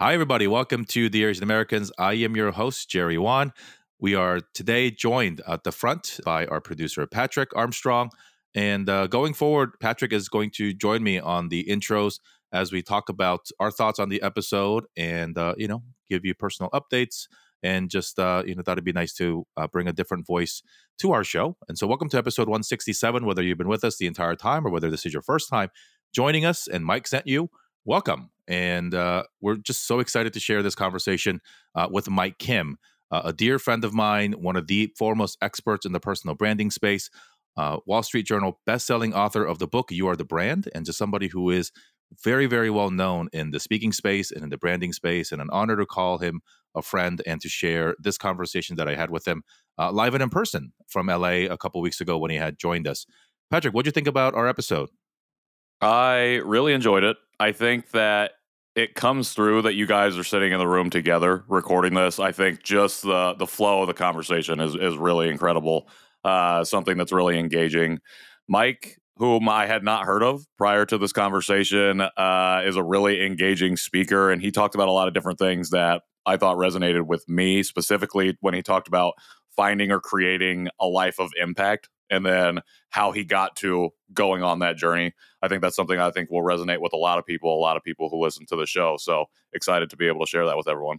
Hi, everybody. Welcome to Dear Asian Americans. I am your host, Jerry Won. We are today joined at the front by our producer, Patrick Armstrong. And uh, going forward, Patrick is going to join me on the intros as we talk about our thoughts on the episode and, uh, you know, give you personal updates. And just, uh, you know, thought it'd be nice to uh, bring a different voice to our show. And so, welcome to episode 167. Whether you've been with us the entire time or whether this is your first time joining us and Mike sent you, welcome. And uh, we're just so excited to share this conversation uh, with Mike Kim, uh, a dear friend of mine, one of the foremost experts in the personal branding space, uh, Wall Street Journal best-selling author of the book "You Are the Brand," and just somebody who is very, very well known in the speaking space and in the branding space. And an honor to call him a friend and to share this conversation that I had with him uh, live and in person from LA a couple weeks ago when he had joined us. Patrick, what do you think about our episode? I really enjoyed it. I think that it comes through that you guys are sitting in the room together recording this. I think just the the flow of the conversation is is really incredible. Uh, something that's really engaging. Mike, whom I had not heard of prior to this conversation, uh, is a really engaging speaker, and he talked about a lot of different things that I thought resonated with me specifically when he talked about finding or creating a life of impact and then how he got to going on that journey. I think that's something I think will resonate with a lot of people, a lot of people who listen to the show. So excited to be able to share that with everyone.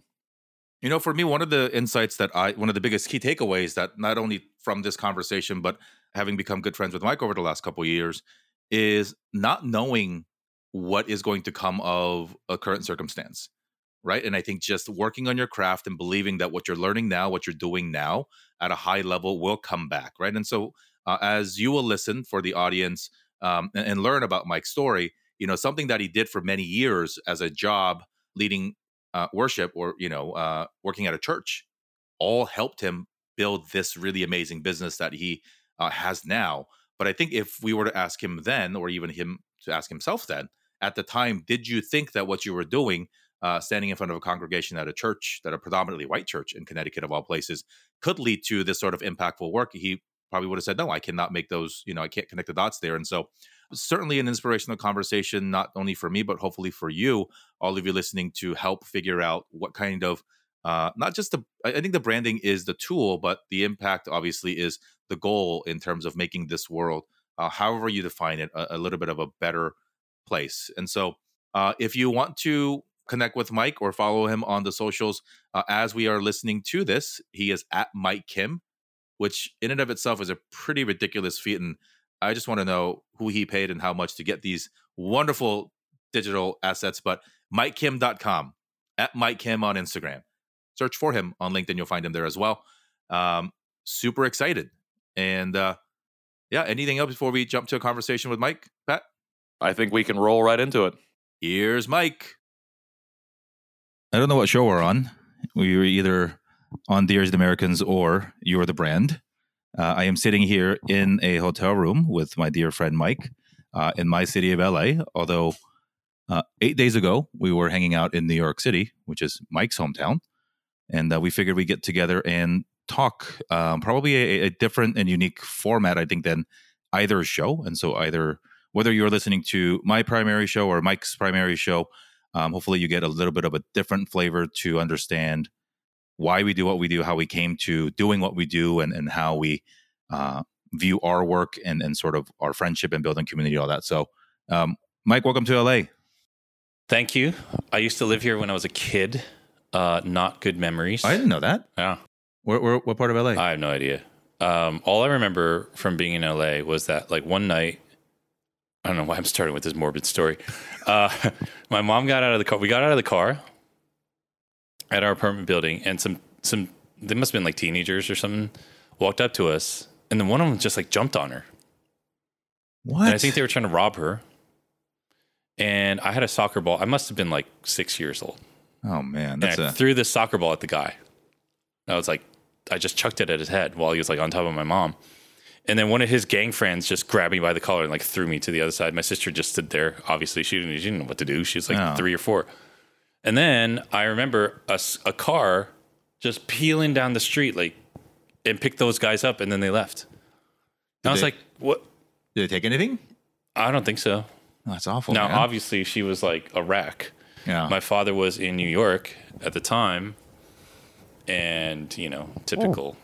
You know, for me, one of the insights that I, one of the biggest key takeaways that not only from this conversation, but having become good friends with Mike over the last couple years, is not knowing what is going to come of a current circumstance, right? And I think just working on your craft and believing that what you're learning now, what you're doing now at a high level will come back, right? And so uh, as you will listen for the audience um, and, and, learn about Mike's story, you know, something that he did for many years as a job leading uh, worship or, you know, uh, working at a church all helped him build this really amazing business that he uh, has now. But I think if we were to ask him then, or even him to ask himself then, at the time, did you think that what you were doing, uh, standing in front of a congregation at a church, that a predominantly white church in Connecticut of all places, could lead to this sort of impactful work? He probably would have said, no, I cannot make those, you know, I can't connect the dots there. And so, certainly an inspirational conversation, not only for me, but hopefully for you, all of you listening to help figure out what kind of, uh, not just the, I think the branding is the tool, but the impact obviously is the goal in terms of making this world, uh, however you define it, a, a, little bit of a better place. And so, uh, if you want to connect with Mike or follow him on the socials uh, as we are listening to this, he is at Mike Kim which in and of itself is a pretty ridiculous feat. And I just want to know who he paid and how much to get these wonderful digital assets. But MikeKim.com, at Mike Kim on Instagram. Search for him on LinkedIn. You'll find him there as well. Um, super excited. And uh, yeah, anything else before we jump to a conversation with Mike, Pat? I think we can roll right into it. Here's Mike. I don't know what show we're on. We were either on Dear Americans or You're the Brand. Uh, I am sitting here in a hotel room with my dear friend Mike uh, in my city of LA. Although uh, eight days ago we were hanging out in New York City, which is Mike's hometown, and uh, we figured we'd get together and talk. Um, probably a, a, different and unique format, I think, than either show. And so either whether you're listening to my primary show or Mike's primary show, um, hopefully you get a little bit of a different flavor to understand why we do what we do, how we came to doing what we do, and, and how we uh, view our work and, and sort of our friendship and building community, all that. So, um, Mike, welcome to LA. Thank you. I used to live here when I was a kid. Uh, not good memories. I didn't know that. Yeah. Where, where, what part of LA? I have no idea. Um, all I remember from being in LA was that, like, one night, I don't know why I'm starting with this morbid story. Uh, my mom got out of the car. We got out of the car at our apartment building, and some some they must have been like teenagers or something walked up to us, and then one of them just like jumped on her. What? And I think they were trying to rob her. And I had a soccer ball. I must have been like six years old. Oh man! That's and I a... threw this soccer ball at the guy. I was like, I just chucked it at his head while he was like on top of my mom. And then one of his gang friends just grabbed me by the collar and like threw me to the other side. My sister just stood there. Obviously, she didn't, she didn't know what to do. She was like no. three or four. And then I remember a, a car just peeling down the street, like, and picked those guys up, and then they left. I was they, like, "What? Did they take anything?" I don't think so. Oh, that's awful. Now, man. obviously, she was like a wreck, Yeah. My father was in New York at the time, and you know, typical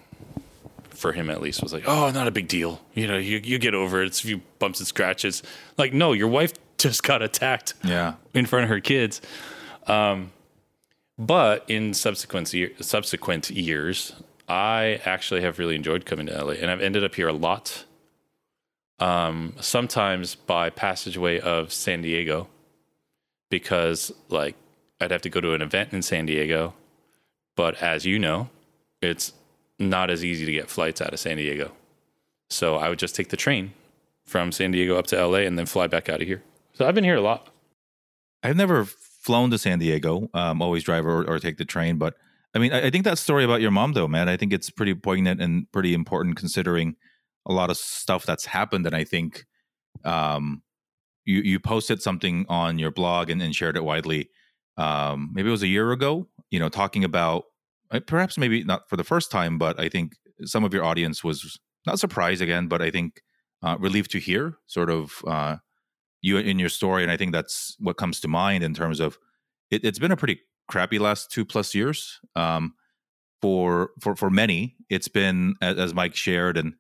for him at least was like, "Oh, not a big deal. You know, you you get over it. It's a few bumps and scratches." Like, no, your wife just got attacked yeah. in front of her kids. Um, but in subsequent year, subsequent years, I actually have really enjoyed coming to LA, and I've ended up here a lot. Um, sometimes by passageway of San Diego, because like I'd have to go to an event in San Diego, but as you know, it's not as easy to get flights out of San Diego. So I would just take the train from San Diego up to LA and then fly back out of here. So I've been here a lot. I've never flown to San Diego. Um, always drive or, or take the train. But I mean, I, I think that story about your mom, though, man, I think it's pretty poignant and pretty important considering a lot of stuff that's happened. And I think um, you you posted something on your blog and, and shared it widely. Um, maybe it was a year ago. You know, talking about uh, perhaps maybe not for the first time, but I think some of your audience was not surprised again, but I think uh, relieved to hear sort of uh, you in your story, and I think that's what comes to mind in terms of it, has been a pretty crappy last two plus years um, for for for many. It's been as Mike shared, and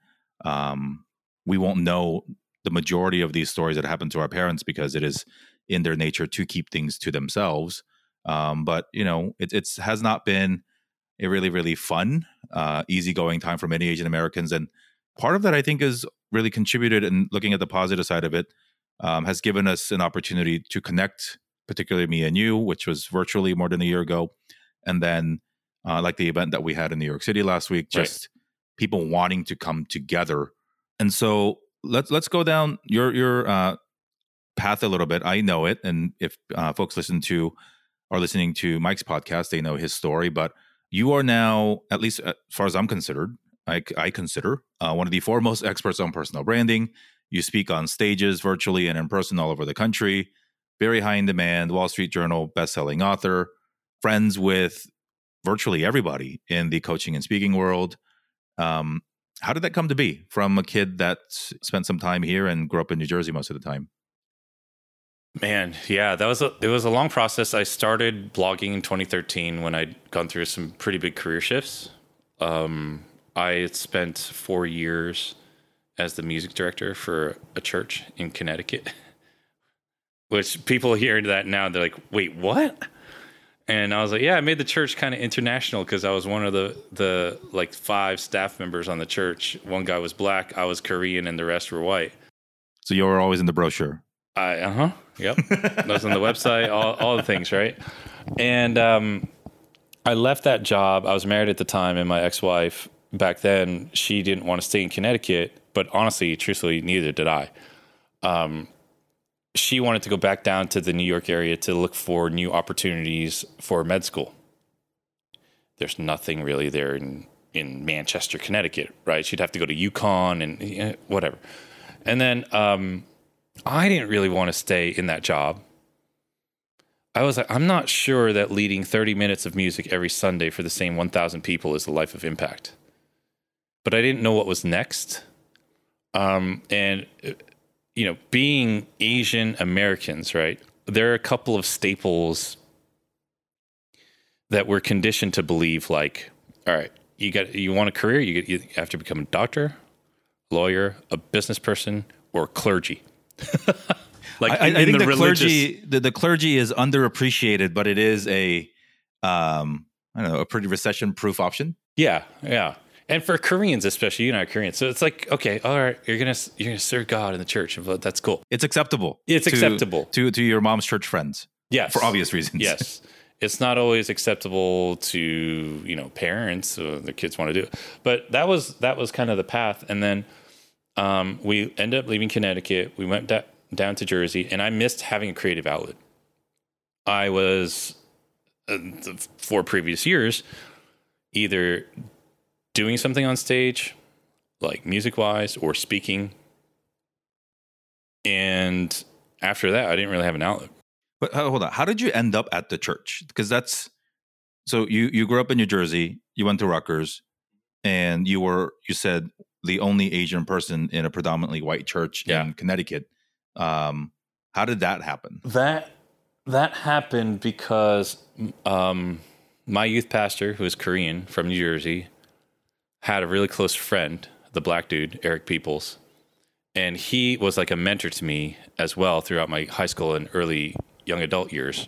um, we won't know the majority of these stories that happen to our parents because it is in their nature to keep things to themselves. Um, but you know, it it's has not been a really really fun, uh, easygoing time for many Asian Americans, and part of that I think is really contributed. And looking at the positive side of it, um, has given us an opportunity to connect, particularly me and you, which was virtually more than a year ago, and then uh, like the event that we had in New York City last week, just right. people wanting to come together. And so let's let's go down your your uh, path a little bit. I know it, and if uh, folks listen to are listening to Mike's podcast, they know his story. But you are now, at least as far as I'm considered, I, I consider uh, one of the foremost experts on personal branding. You speak on stages, virtually and in person, all over the country. Very high in demand, Wall Street Journal best-selling author, friends with virtually everybody in the coaching and speaking world. Um, how did that come to be from a kid that spent some time here and grew up in New Jersey most of the time? Man, yeah, that was a it was a long process. I started blogging in 2013 when I'd gone through some pretty big career shifts. Um, I spent four years as the music director for a church in Connecticut. Which people hear that now, they're like, wait, what? And I was like, yeah, I made the church kind of international because I was one of the the like five staff members on the church. One guy was black, I was Korean, and the rest were white. So you were always in the brochure. I uh huh. Yep. that was on the website. All all the things, right? And um, I left that job. I was married at the time, and my ex wife back then she didn't want to stay in Connecticut, but honestly, truthfully, neither did I. Um, she wanted to go back down to the New York area to look for new opportunities for med school. There's nothing really there in, in Manchester, Connecticut, right? She'd have to go to UConn and know, whatever. And then um, I didn't really want to stay in that job. I was like, I'm not sure that leading 30 minutes of music every Sunday for the same 1,000 people is the life of impact. But I didn't know what was next. Um, and you know, being Asian Americans, right? There are a couple of staples that we're conditioned to believe like, all right, you got you want a career, you, get, you have to become a doctor, lawyer, a business person, or clergy. like I, in, I think the, the religious... clergy the, the clergy is underappreciated, but it is a um I don't know, a pretty recession proof option. Yeah, yeah and for Koreans especially, you know, Koreans. So it's like, okay, all right, you're gonna you're gonna serve God in the church, and that's cool. It's acceptable. It's to, acceptable to to your mom's church friends. Yes, for obvious reasons. Yes, it's not always acceptable to you know parents. So their kids want to do it, but that was that was kind of the path. And then um, we ended up leaving Connecticut. We went da- down to Jersey, and I missed having a creative outlet. I was uh, the four previous years either doing something on stage, like music wise or speaking. And after that, I didn't really have an outlet. But hold on, how did you end up at the church? Because that's so you you grew up in New Jersey, you went to Rutgers, and you were you said the only Asian person in a predominantly white church yeah. in Connecticut. Um, how did that happen? That that happened because um, my youth pastor, who is Korean from New Jersey, had a really close friend, the black dude, Eric Peoples. And he was like a mentor to me as well throughout my high school and early young adult years.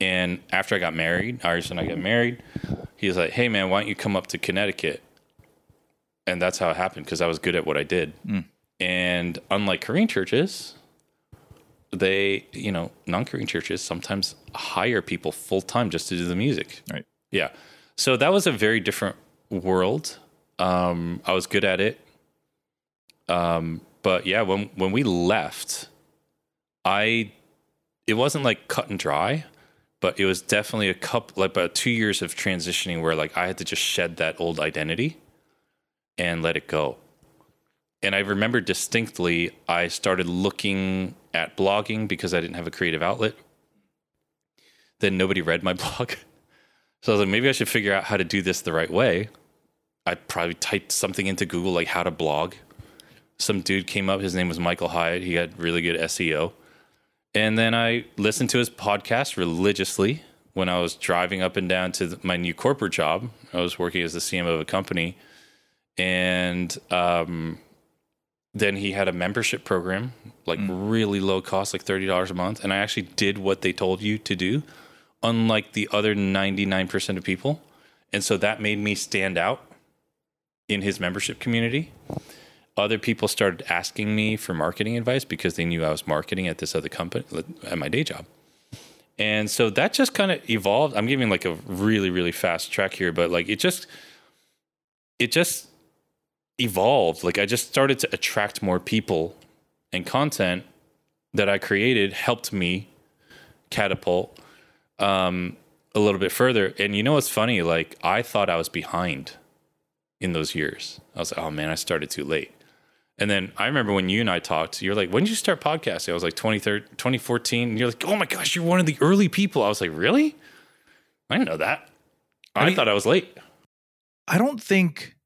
And after I got married, Iris and I got married, he was like, hey, man, why don't you come up to Connecticut? And that's how it happened because I was good at what I did. Mm. And unlike Korean churches, they, you know, non Korean churches sometimes hire people full time just to do the music. Right. Yeah. So that was a very different world. Um, I was good at it. Um, but yeah, when when we left, I it wasn't like cut and dry, but it was definitely a couple like about two years of transitioning where like I had to just shed that old identity and let it go. And I remember distinctly I started looking at blogging because I didn't have a creative outlet. Then nobody read my blog. So I was like, maybe I should figure out how to do this the right way. I probably typed something into Google like how to blog. Some dude came up, his name was Michael Hyatt. He had really good SEO. And then I listened to his podcast religiously when I was driving up and down to my new corporate job. I was working as the CMO of a company. And um, then he had a membership program, like really low cost, like $30 a month. And I actually did what they told you to do, unlike the other 99% of people. And so that made me stand out in his membership community. Other people started asking me for marketing advice because they knew I was marketing at this other company, at my day job. And so that just kind of evolved. I'm giving like a really, really fast track here, but like it just, it just evolved. Like I just started to attract more people and content that I created helped me catapult um, a little bit further. And you know what's funny? Like I thought I was behind in those years. I was like, oh man, I started too late. And then I remember when you and I talked, you're like, when did you start podcasting? I was like 2014. And you're like, oh my gosh, you're one of the early people. I was like, really? I didn't know that. I, I mean- thought I was late. I don't think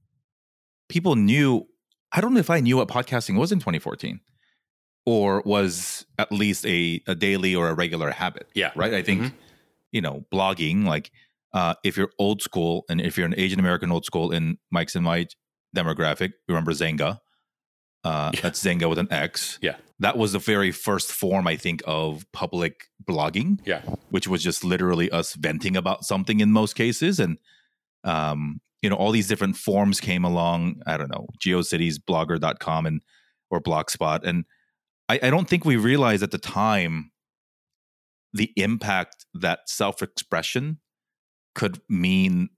people knew. I don't know if I knew what podcasting was in 2014 or was at least a, a daily or a regular habit. Yeah. Right. I think, Mhm. You know, blogging, like uh, if you're old school and if you're an Asian American old school in Mike's and my demographic, remember Xanga? Uh, Yeah. That's Xanga with an X. Yeah. That was the very first form, I think, of public blogging Yeah. which was just literally us venting about something in most cases. And, um, you know, all these different forms came along. I don't know, GeoCities, blogger.com, and or Blogspot. And I, I don't think we realized at the time the impact that self expression could mean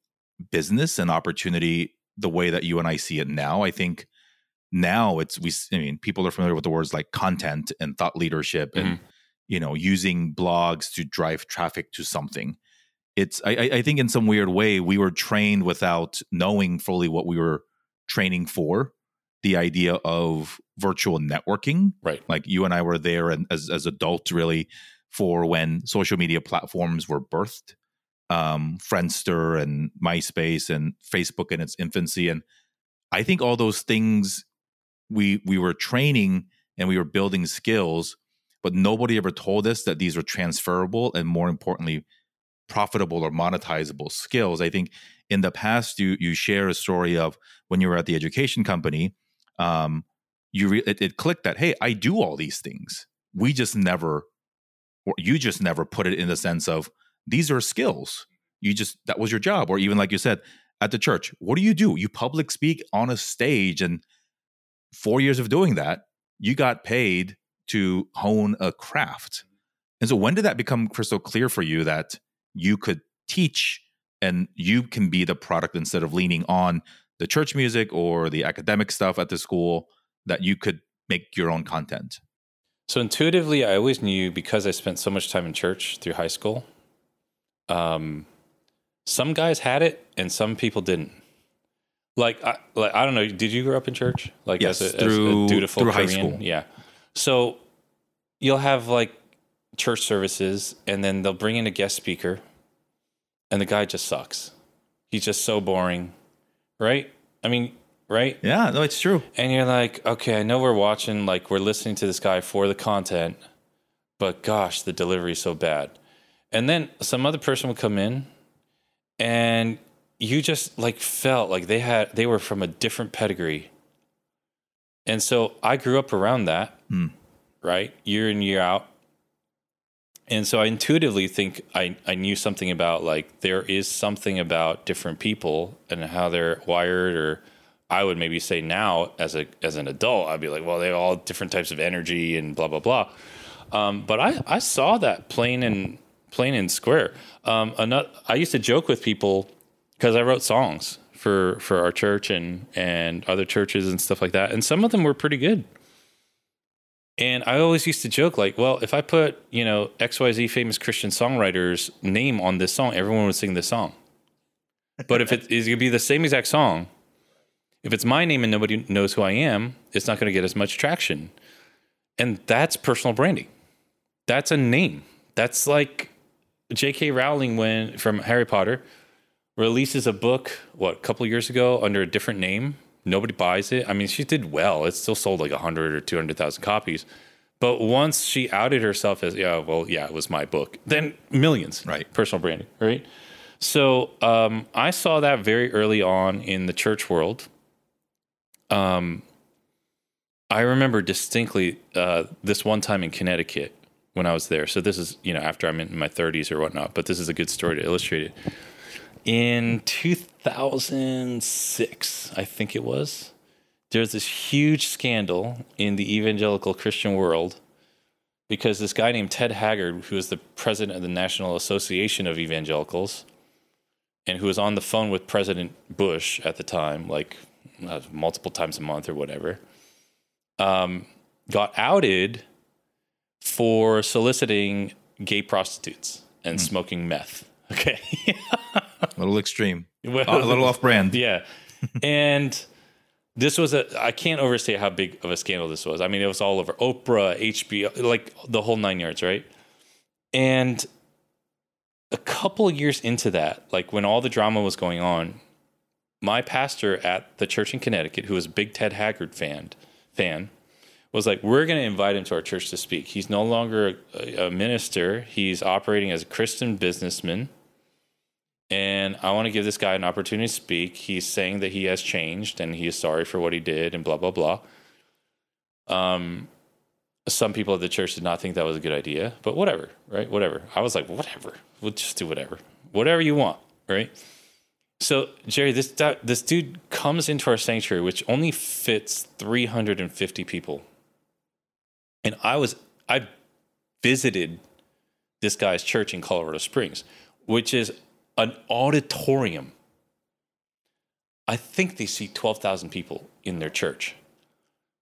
business and opportunity the way that you and I see it now. I think now it's we I mean people are familiar with the words like content and thought leadership and mm-hmm. you know using blogs to drive traffic to something it's I, I I think in some weird way we were trained without knowing fully what we were training for the idea of virtual networking Right. like you and i were there and as, as adults really for when social media platforms were birthed. Um friendster and myspace and facebook in its infancy. And i think all those things we we were training and we were building skills but nobody ever told us that these were transferable and more importantly profitable or monetizable skills. I think in the past you you share a story of when you were at the education company um you re- it, it clicked that hey i do all these things. We just never or you just never put it in the sense of these are skills. You just that was your job. Or even like you said at the church what do you do? You public speak on a stage and four years of doing that you got paid to hone a craft. And so when did that become crystal clear for you that you could teach and you can be the product instead of leaning on the church music or the academic stuff at the school that you could make your own content So intuitively, I always knew because I spent so much time in church through high school. Um, some guys had it and some people didn't. Like, I, like I don't know. Did you grow up in church? Like, Yes, as a, through- as a dutiful through high school. Yeah. So you'll have like church services, and then they'll bring in a guest speaker, and the guy just sucks. He's just so boring, right? I mean, right? yeah no it's true and you're like, okay, I know we're watching, like we're listening to this guy for the content, but gosh, the delivery is so bad. And then some other person would come in and you just like felt like they had they were from a different pedigree. And so I grew up around that, Hmm. right? Year in, year out. And so I intuitively think I, I knew something about like there is something about different people and how they're wired or I would maybe say now as a as an adult, I'd be like, well, they have all different types of energy and blah blah blah. Um, but I, I saw that plain and plain and square. Um, another, I used to joke with people because I wrote songs for for our church and and other churches and stuff like that, and some of them were pretty good. And I always used to joke like, well, if I put you know X Y Z famous Christian songwriter's name on this song, everyone would sing this song. But if it is going to be the same exact song, if it's my name and nobody knows who I am, it's not going to get as much traction. And that's personal branding. That's a name. That's like J.K. Rowling when from Harry Potter releases a book what a couple years ago under a different name. Nobody buys it. I mean, she did well. It still sold like a hundred or two hundred thousand copies. But once she outed herself as, yeah, well, yeah, it was my book, then millions, Right. Personal branding, right? So um, I saw that very early on in the church world. Um, I remember distinctly uh, this one time in Connecticut when I was there. So this is you know after I'm in my 30s or whatnot, but this is a good story to illustrate it. In 2006, I think it was, there's this huge scandal in the evangelical Christian world because this guy named Ted Haggard, who was the president of the National Association of Evangelicals, and who was on the phone with President Bush at the time, like uh, multiple times a month or whatever, um, got outed for soliciting gay prostitutes and smoking meth. Okay. A little extreme, Well, a little off brand. yeah. and this was a, I can't overstate how big of a scandal this was. I mean, it was all over Oprah, HBO, like the whole nine yards, right? And a couple years into that, like when all the drama was going on, my pastor at the church in Connecticut, who was a big Ted Haggard fan, fan, was like, "We're going to invite him to our church to speak. He's no longer a, a minister; he's operating as a Christian businessman, and I want to give this guy an opportunity to speak. He's saying that he has changed and he is sorry for what he did, and blah blah blah." Um, some people at the church did not think that was a good idea, but whatever, right? Whatever. I was like, whatever. We'll just do whatever, whatever you want, right? So Jerry, this this dude comes into our sanctuary, which only fits 350 people, and I was I visited this guy's church in Colorado Springs, which is an auditorium. I think they see 12,000 people in their church.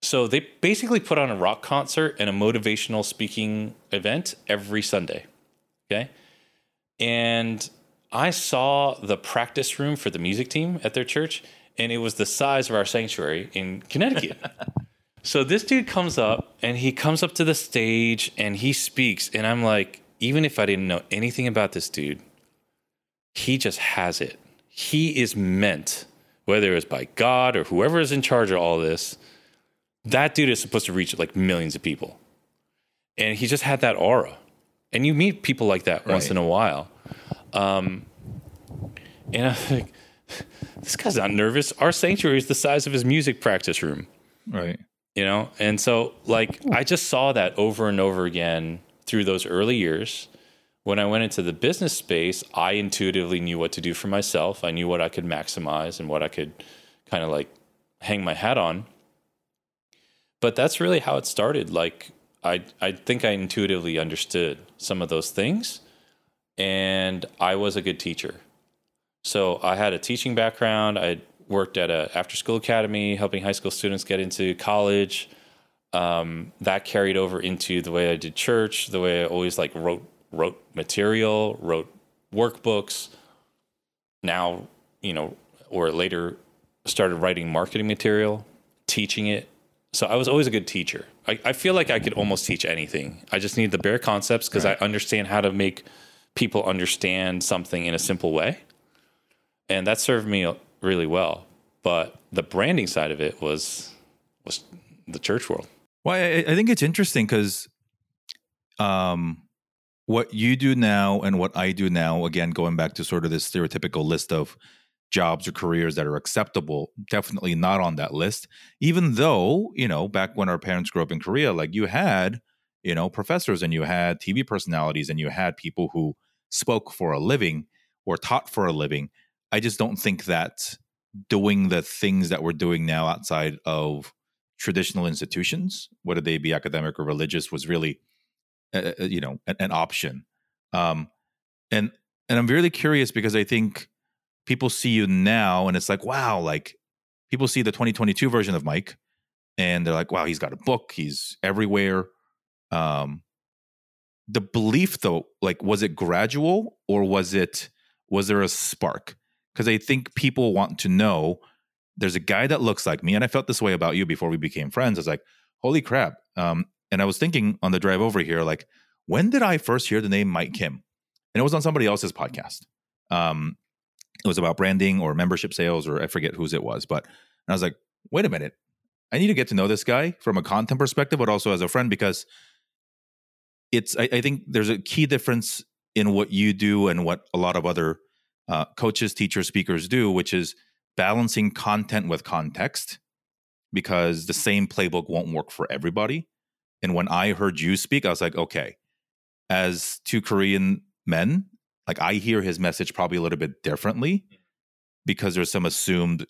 So they basically put on a rock concert and a motivational speaking event every Sunday. Okay. And I saw the practice room for the music team at their church, and it was the size of our sanctuary in Connecticut. so this dude comes up and he comes up to the stage and he speaks. And I'm like, even if I didn't know anything about this dude, he just has it. He is meant, whether it's by God or whoever is in charge of all this, that dude is supposed to reach like millions of people. And he just had that aura. And you meet people like that once in a while. Um, and I think this guy's not nervous. Our sanctuary is the size of his music practice room, Right. you know? And so, like, I just saw that over and over again through those early years. When I went into the business space, I intuitively knew what to do for myself. I knew what I could maximize and what I could kind of like hang my hat on but that's really how it started like i i think i intuitively understood some of those things and i was a good teacher. So i had a teaching background. I worked at a after school academy helping high school students get into college. Um, that carried over into the way i did church the way i always like wrote wrote material wrote workbooks. Now you know or later started writing marketing material teaching it so I was always a good teacher. I, I feel like I could almost teach anything. I just need the bare concepts because I understand how to make people understand something in a simple way. And that served me really well. But the branding side of it was was the church world. Well, I, I think it's interesting because um, what you do now and what I do now, again, going back to sort of this stereotypical list of jobs or careers that are acceptable, definitely not on that list. Even though, you know, back when our parents grew up in Korea, like you had, you know, professors and you had TV personalities and you had people who spoke for a living or taught for a living. I just don't think that doing the things that we're doing now outside of traditional institutions, whether they be academic or religious, was really, uh, you know, an, an option. Um, and and I'm really curious because I think people see you now and it's like, wow, like people see the 2022 version of Mike and they're like, wow, he's got a book, he's everywhere. Um, the belief though, like, was it gradual or was it was there a spark? Because I think people want to know there's a guy that looks like me, and I felt this way about you before we became friends. I was like, holy crap. Um, and I was thinking on the drive over here, like, when did I first hear the name Mike Kim? And it was on somebody else's podcast. Um, it was about branding or membership sales, or I forget whose it was. But I was like, wait a minute. I need to get to know this guy from a content perspective, but also as a friend because it's, I, I think there's a key difference in what you do and what a lot of other uh, coaches, teachers, speakers do, which is balancing content with context because the same playbook won't work for everybody. And when I heard you speak, I was like, okay, as two Korean men, like I hear his message probably a little bit differently because there's some assumed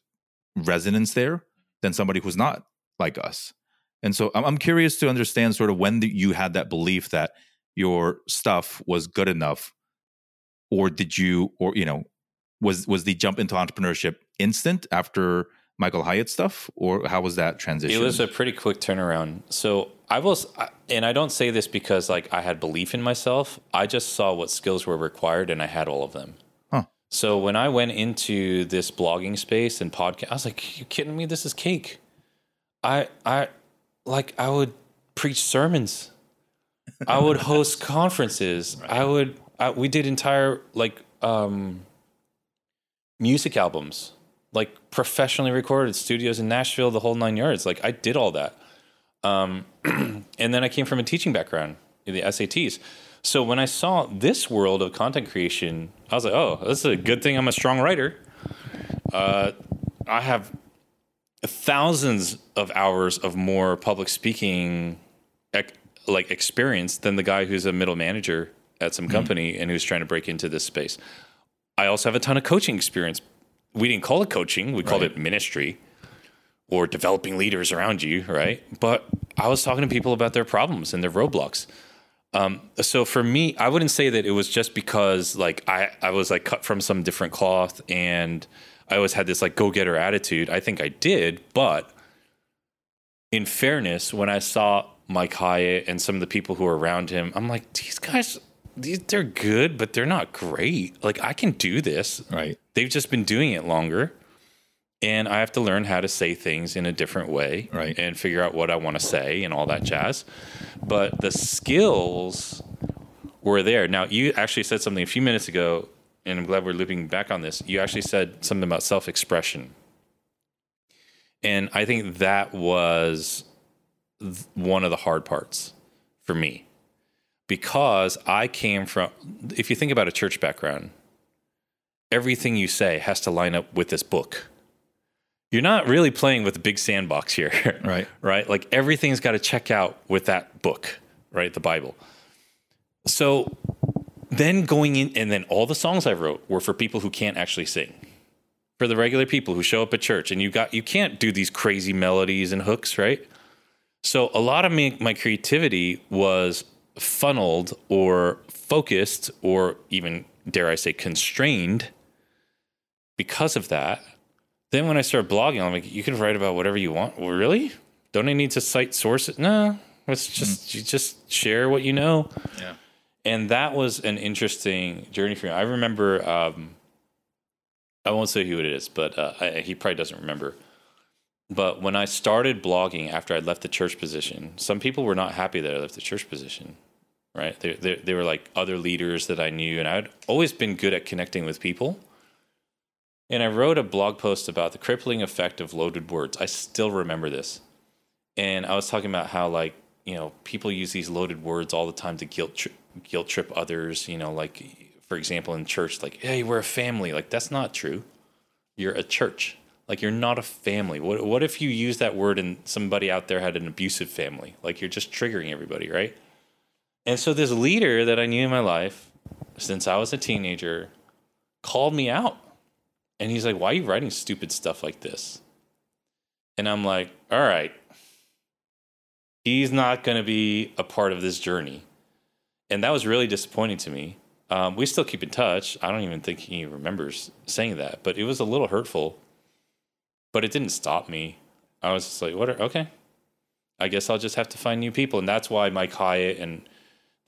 resonance there than somebody who's not like us. And so I'm curious to understand sort of when you had that belief that your stuff was good enough or did you or you know was was the jump into entrepreneurship instant after Michael Hyatt stuff, or how was that transition? It was a pretty quick turnaround. So I was, and I don't say this because like I had belief in myself. I just saw what skills were required, and I had all of them. Huh. So when I went into this blogging space and podcast, I was like, "You kidding me? This is cake." I I like I would preach sermons. I would host conferences. Right. I would. I, we did entire like um, music albums, like professionally recorded studios in Nashville, the whole nine yards. Like I did all that. Um, and then I came from a teaching background in the SATs. So when I saw this world of content creation, I was like, oh, this is a good thing I'm a strong writer. Uh, I have thousands of hours of more public speaking like experience than the guy who's a middle manager at some mm-hmm. company and who's trying to break into this space. I also have a ton of coaching experience. We didn't call it coaching, we called right. it ministry or developing leaders around you, right? But I was talking to people about their problems and their roadblocks. Um, so for me, I wouldn't say that it was just because like I, I was like cut from some different cloth and I always had this like go getter attitude. I think I did, but in fairness, when I saw Mike Hyatt and some of the people who are around him, I'm like, these guys, these, they're good, but they're not great. Like, I can do this. Right. They've just been doing it longer. And I have to learn how to say things in a different way right. and figure out what I want to say and all that jazz. But the skills were there. Now, you actually said something a few minutes ago, and I'm glad we're looping back on this. You actually said something about self expression. And I think that was one of the hard parts for me because I came from, if you think about a church background, everything you say has to line up with this book. You're not really playing with a big sandbox here. Right. right. Like everything's got to check out with that book, right? The Bible. So then going in, and then all the songs I wrote were for people who can't actually sing. For the regular people who show up at church, and you got you can't do these crazy melodies and hooks, right? So a lot of me, my creativity was funneled or focused or even dare I say constrained because of that. Then when I started blogging, I'm like, you can write about whatever you want. Well, really? Don't I need to cite sources? No, it's just mm-hmm. you just share what you know. Yeah. And that was an interesting journey for me. I remember, um, I won't say who it is, but uh, I, he probably doesn't remember. But when I started blogging after I left the church position, some people were not happy that I left the church position, right? They, they, they were like other leaders that I knew, and I'd always been good at connecting with people. And I wrote a blog post about the crippling effect of loaded words. I still remember this. And I was talking about how, like, you know, people use these loaded words all the time to guilt tri- guilt trip others. You know, like for example, in church, like, hey, we're a family. Like that's not true. You're a church. Like you're not a family. What what if you use that word and somebody out there had an abusive family? Like you're just triggering everybody, right? And so this leader that I knew in my life since I was a teenager called me out. And he's like, "Why are you writing stupid stuff like this?" And I'm like, "All right. He's not going to be a part of this journey." And that was really disappointing to me. Um, we still keep in touch. I don't even think he remembers saying that, but it was a little hurtful. But it didn't stop me. I was just like, "What? Are, okay, I guess I'll just have to find new people." And that's why Mike Hyatt and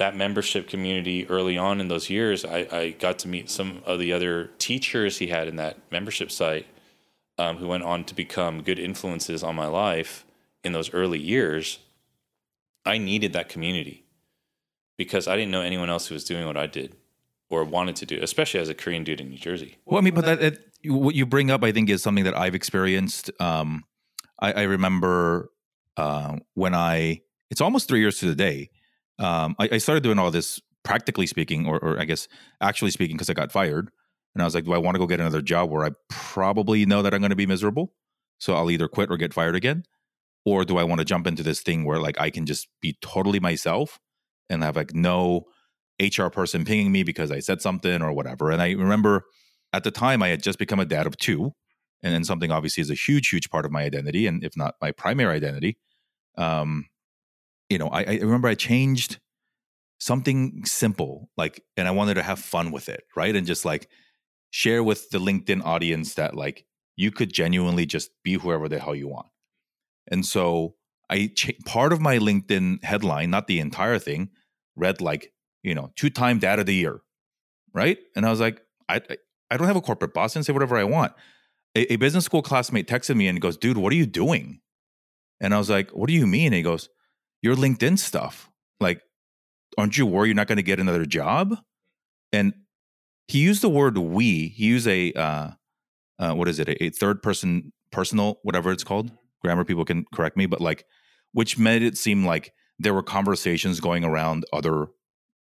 that membership community early on in those years, I, I got to meet some of the other teachers he had in that membership site um, who went on to become good influences on my life in those early years. I needed that community because I didn't know anyone else who was doing what I did or wanted to do, especially as a Korean dude in New Jersey. Well, I mean, but that, that what you bring up, I think, is something that I've experienced. Um, I, I remember uh, when I, it's almost three years to the day. Um, I, I started doing all this practically speaking, or, or I guess actually speaking, because I got fired. And I was like, do I want to go get another job where I probably know that I'm going to be miserable? So I'll either quit or get fired again. Or do I want to jump into this thing where like I can just be totally myself and have like no HR person pinging me because I said something or whatever. And I remember at the time I had just become a dad of two, and then something obviously is a huge, huge part of my identity, and if not my primary identity. Um, you know, I, I remember I changed something simple, like, and I wanted to have fun with it, right? And just like share with the LinkedIn audience that like you could genuinely just be whoever the hell you want. And so I ch- part of my LinkedIn headline, not the entire thing, read like you know two time dad of the year, right? And I was like, I I don't have a corporate boss and say whatever I want. A, a business school classmate texted me and goes, "Dude, what are you doing?" And I was like, "What do you mean?" And he goes, "Your LinkedIn stuff. Like, aren't you worried you're not going to get another job?" And he used the word "we." He used a uh, uh, what is it? A, a third person personal, whatever it's called. Grammar people can correct me, but like, which made it seem like there were conversations going around other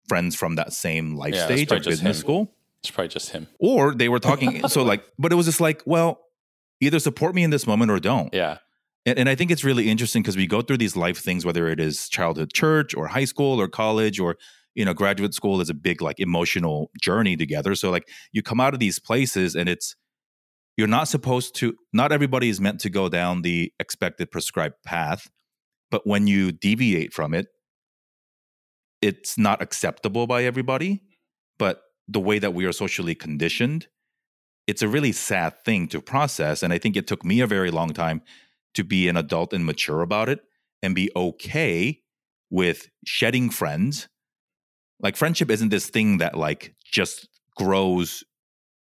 friends from that same life Yeah, stage just business him. school It's probably just him. or they were talking so like but it was just like well either support me in this moment or don't Yeah. And, and i think it's really interesting because we go through these life things whether it is childhood church or high school or college or you know graduate school is a big like emotional journey together. So like you come out of these places and it's you're not supposed to not everybody is meant to go down the expected prescribed path but when you deviate from it it's not acceptable by everybody but the way that we are socially conditioned it's a really sad thing to process and i think it took me a very long time to be an adult and mature about it and be okay with shedding friends. Like friendship isn't this thing that like just grows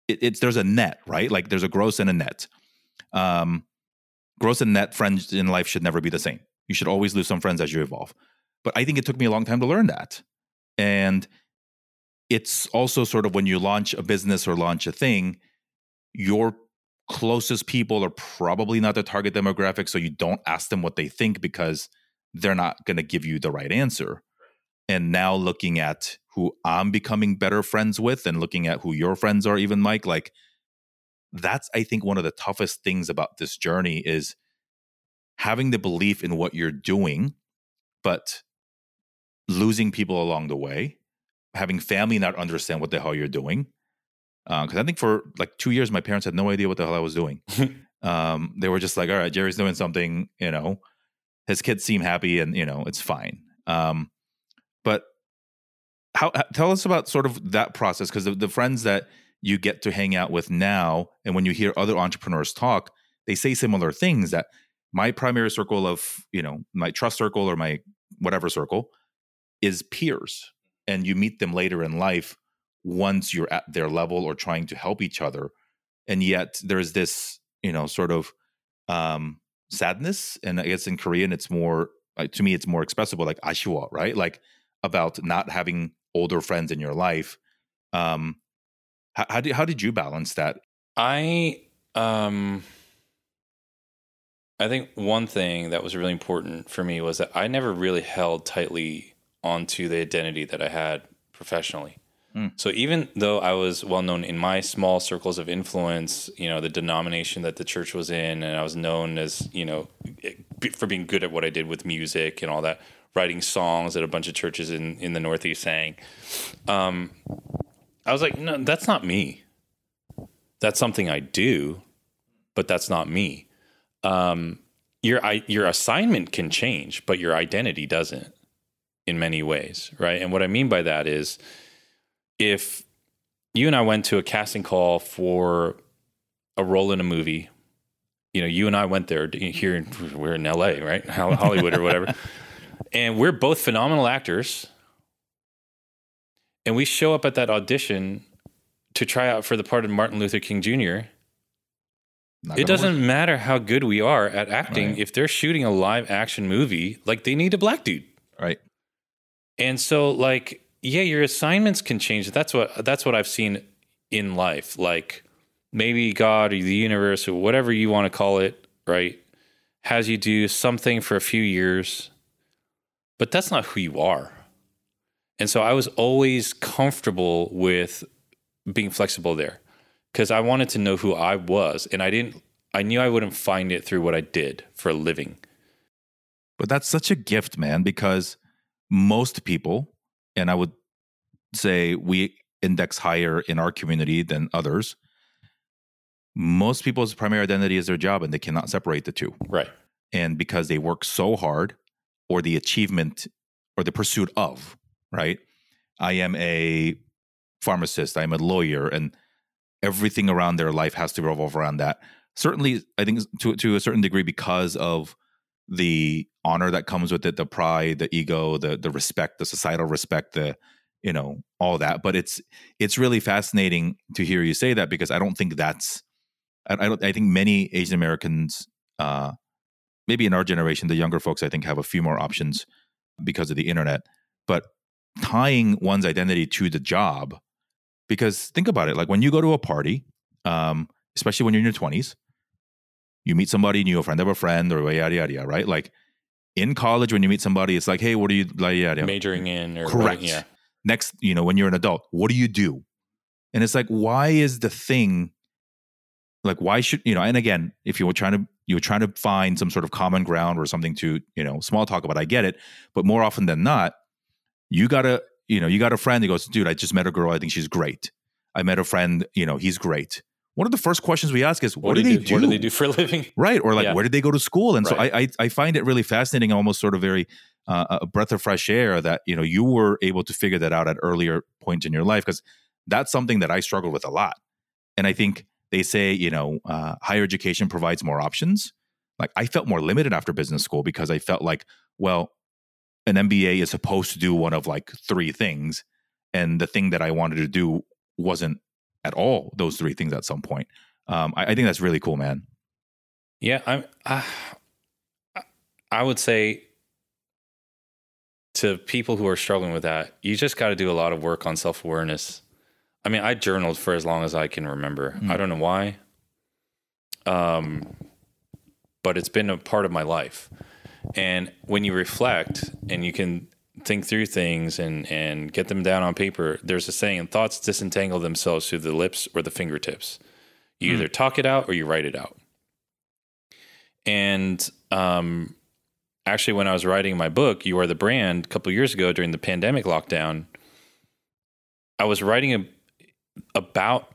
it, it's there's a net right? Like there's a gross and a net. Um gross and net friends in life should never be the same. You should always lose some friends as you evolve. But i think it took me a long time to learn that. And it's also sort of when you launch a business or launch a thing your closest people are probably not the target demographic so you don't ask them what they think because they're not going to give you the right answer. And now looking at who i'm becoming better friends with and looking at who your friends are even mike like that's i think one of the toughest things about this journey is having the belief in what you're doing but losing people along the way having family not understand what the hell you're doing because I think for like two years my parents had no idea what the hell I was doing. um, they were just like, "All right, Jerry's doing something," you know. His kids seem happy, and you know it's fine. Um, but how? Tell us about sort of that process because the, the friends that you get to hang out with now, and when you hear other entrepreneurs talk, they say similar things. That my primary circle of you know my trust circle or my whatever circle is peers, and you meet them later in life once you're at their level or trying to help each other and yet there's this you know sort of um sadness and i guess in korean it's more like, to me it's more expressible like ashwa right? Like about not having older friends in your life. Um how, how, did, how did you balance that? I um I think one thing that was really important for me was that I never really held tightly onto the identity that I had professionally. Mm. So even though I was well known in my small circles of influence, you know, the denomination that the church was in, and I was known as, you know, for being good at what I did with music and all that, writing songs that a bunch of churches in, in the Northeast sang. Um, I was like, no, that's not me. That's something I do, but that's not me. Um, your your assignment can change, but your identity doesn't in many ways, right? And what I mean by that is if you and I went to a casting call for a role in a movie, you know, you and I went there here, in, we're in LA, right? Hollywood or whatever. and we're both phenomenal actors. And we show up at that audition to try out for the part of Martin Luther King Jr. Not It doesn't work. matter how good we are at acting. Right. If they're shooting a live action movie, like they need a black dude. right. And so like yeah, your assignments can change. That's what that's what I've seen in life. Like maybe God or the universe or whatever you want to call it, right? Has you do something for a few years. But that's not who you are. And so I was always comfortable with being flexible there cuz I wanted to know who I was and I didn't I knew I wouldn't find it through what I did for a living. But that's such a gift, man, because most people, and I would say we index higher in our community than others, most people's primary identity is their job and they cannot separate the two. Right. And because they work so hard or the achievement or the pursuit of, right? I am a pharmacist, I'm a lawyer, and everything around their life has to revolve around that. Certainly, I think to to a certain degree because of the honor that comes with it, the pride, the ego, the the respect, the societal respect, the you know all that. But it's it's really fascinating to hear you say that because I don't think that's I, I don't I think many Asian Americans, uh, maybe in our generation, the younger folks, I think have a few more options because of the internet. But tying one's identity to the job, because think about it, like when you go to a party, um, especially when you're in your twenties, you meet somebody and you a friend of a friend or yada yada yada, right? Like in college, when you meet somebody, it's like, hey, what are you like? Yada, yada. Majoring in or Correct. yeah. Next, you know, when you're an adult, what do you do? And it's like, why is the thing like why should you know? And again, if you were trying to you were trying to find some sort of common ground or something to you know small talk about, I get it. But more often than not, you gotta you know you got a friend that goes, dude, I just met a girl. I think she's great. I met a friend. You know, he's great. One of the first questions we ask is, what, do, they do? What do they do for a living? right or like Yeah. where did they go to school and so I, I i find it really fascinating almost sort of very uh, a breath of fresh air that you know you were able to figure that out at earlier point in your life because that's something that i struggled with a lot and i think they say you know uh, higher education provides more options like i felt more limited after business school because i felt like well an mba is supposed to do one of like three things and the thing that i wanted to do wasn't at all those three things at some point um, I, I think that's really cool man Yeah, I'm. I, I would say to people who are struggling with that, you just got to do a lot of work on self awareness. I mean, I journaled for as long as I can remember. Mm. I don't know why, um, but it's been a part of my life. And when you reflect and you can think through things and and get them down on paper, there's a saying: thoughts disentangle themselves through the lips or the fingertips. You Mm. either talk it out or you write it out. And um, actually, when I was writing my book, "You Are the Brand," a couple years ago during the pandemic lockdown, I was writing a, about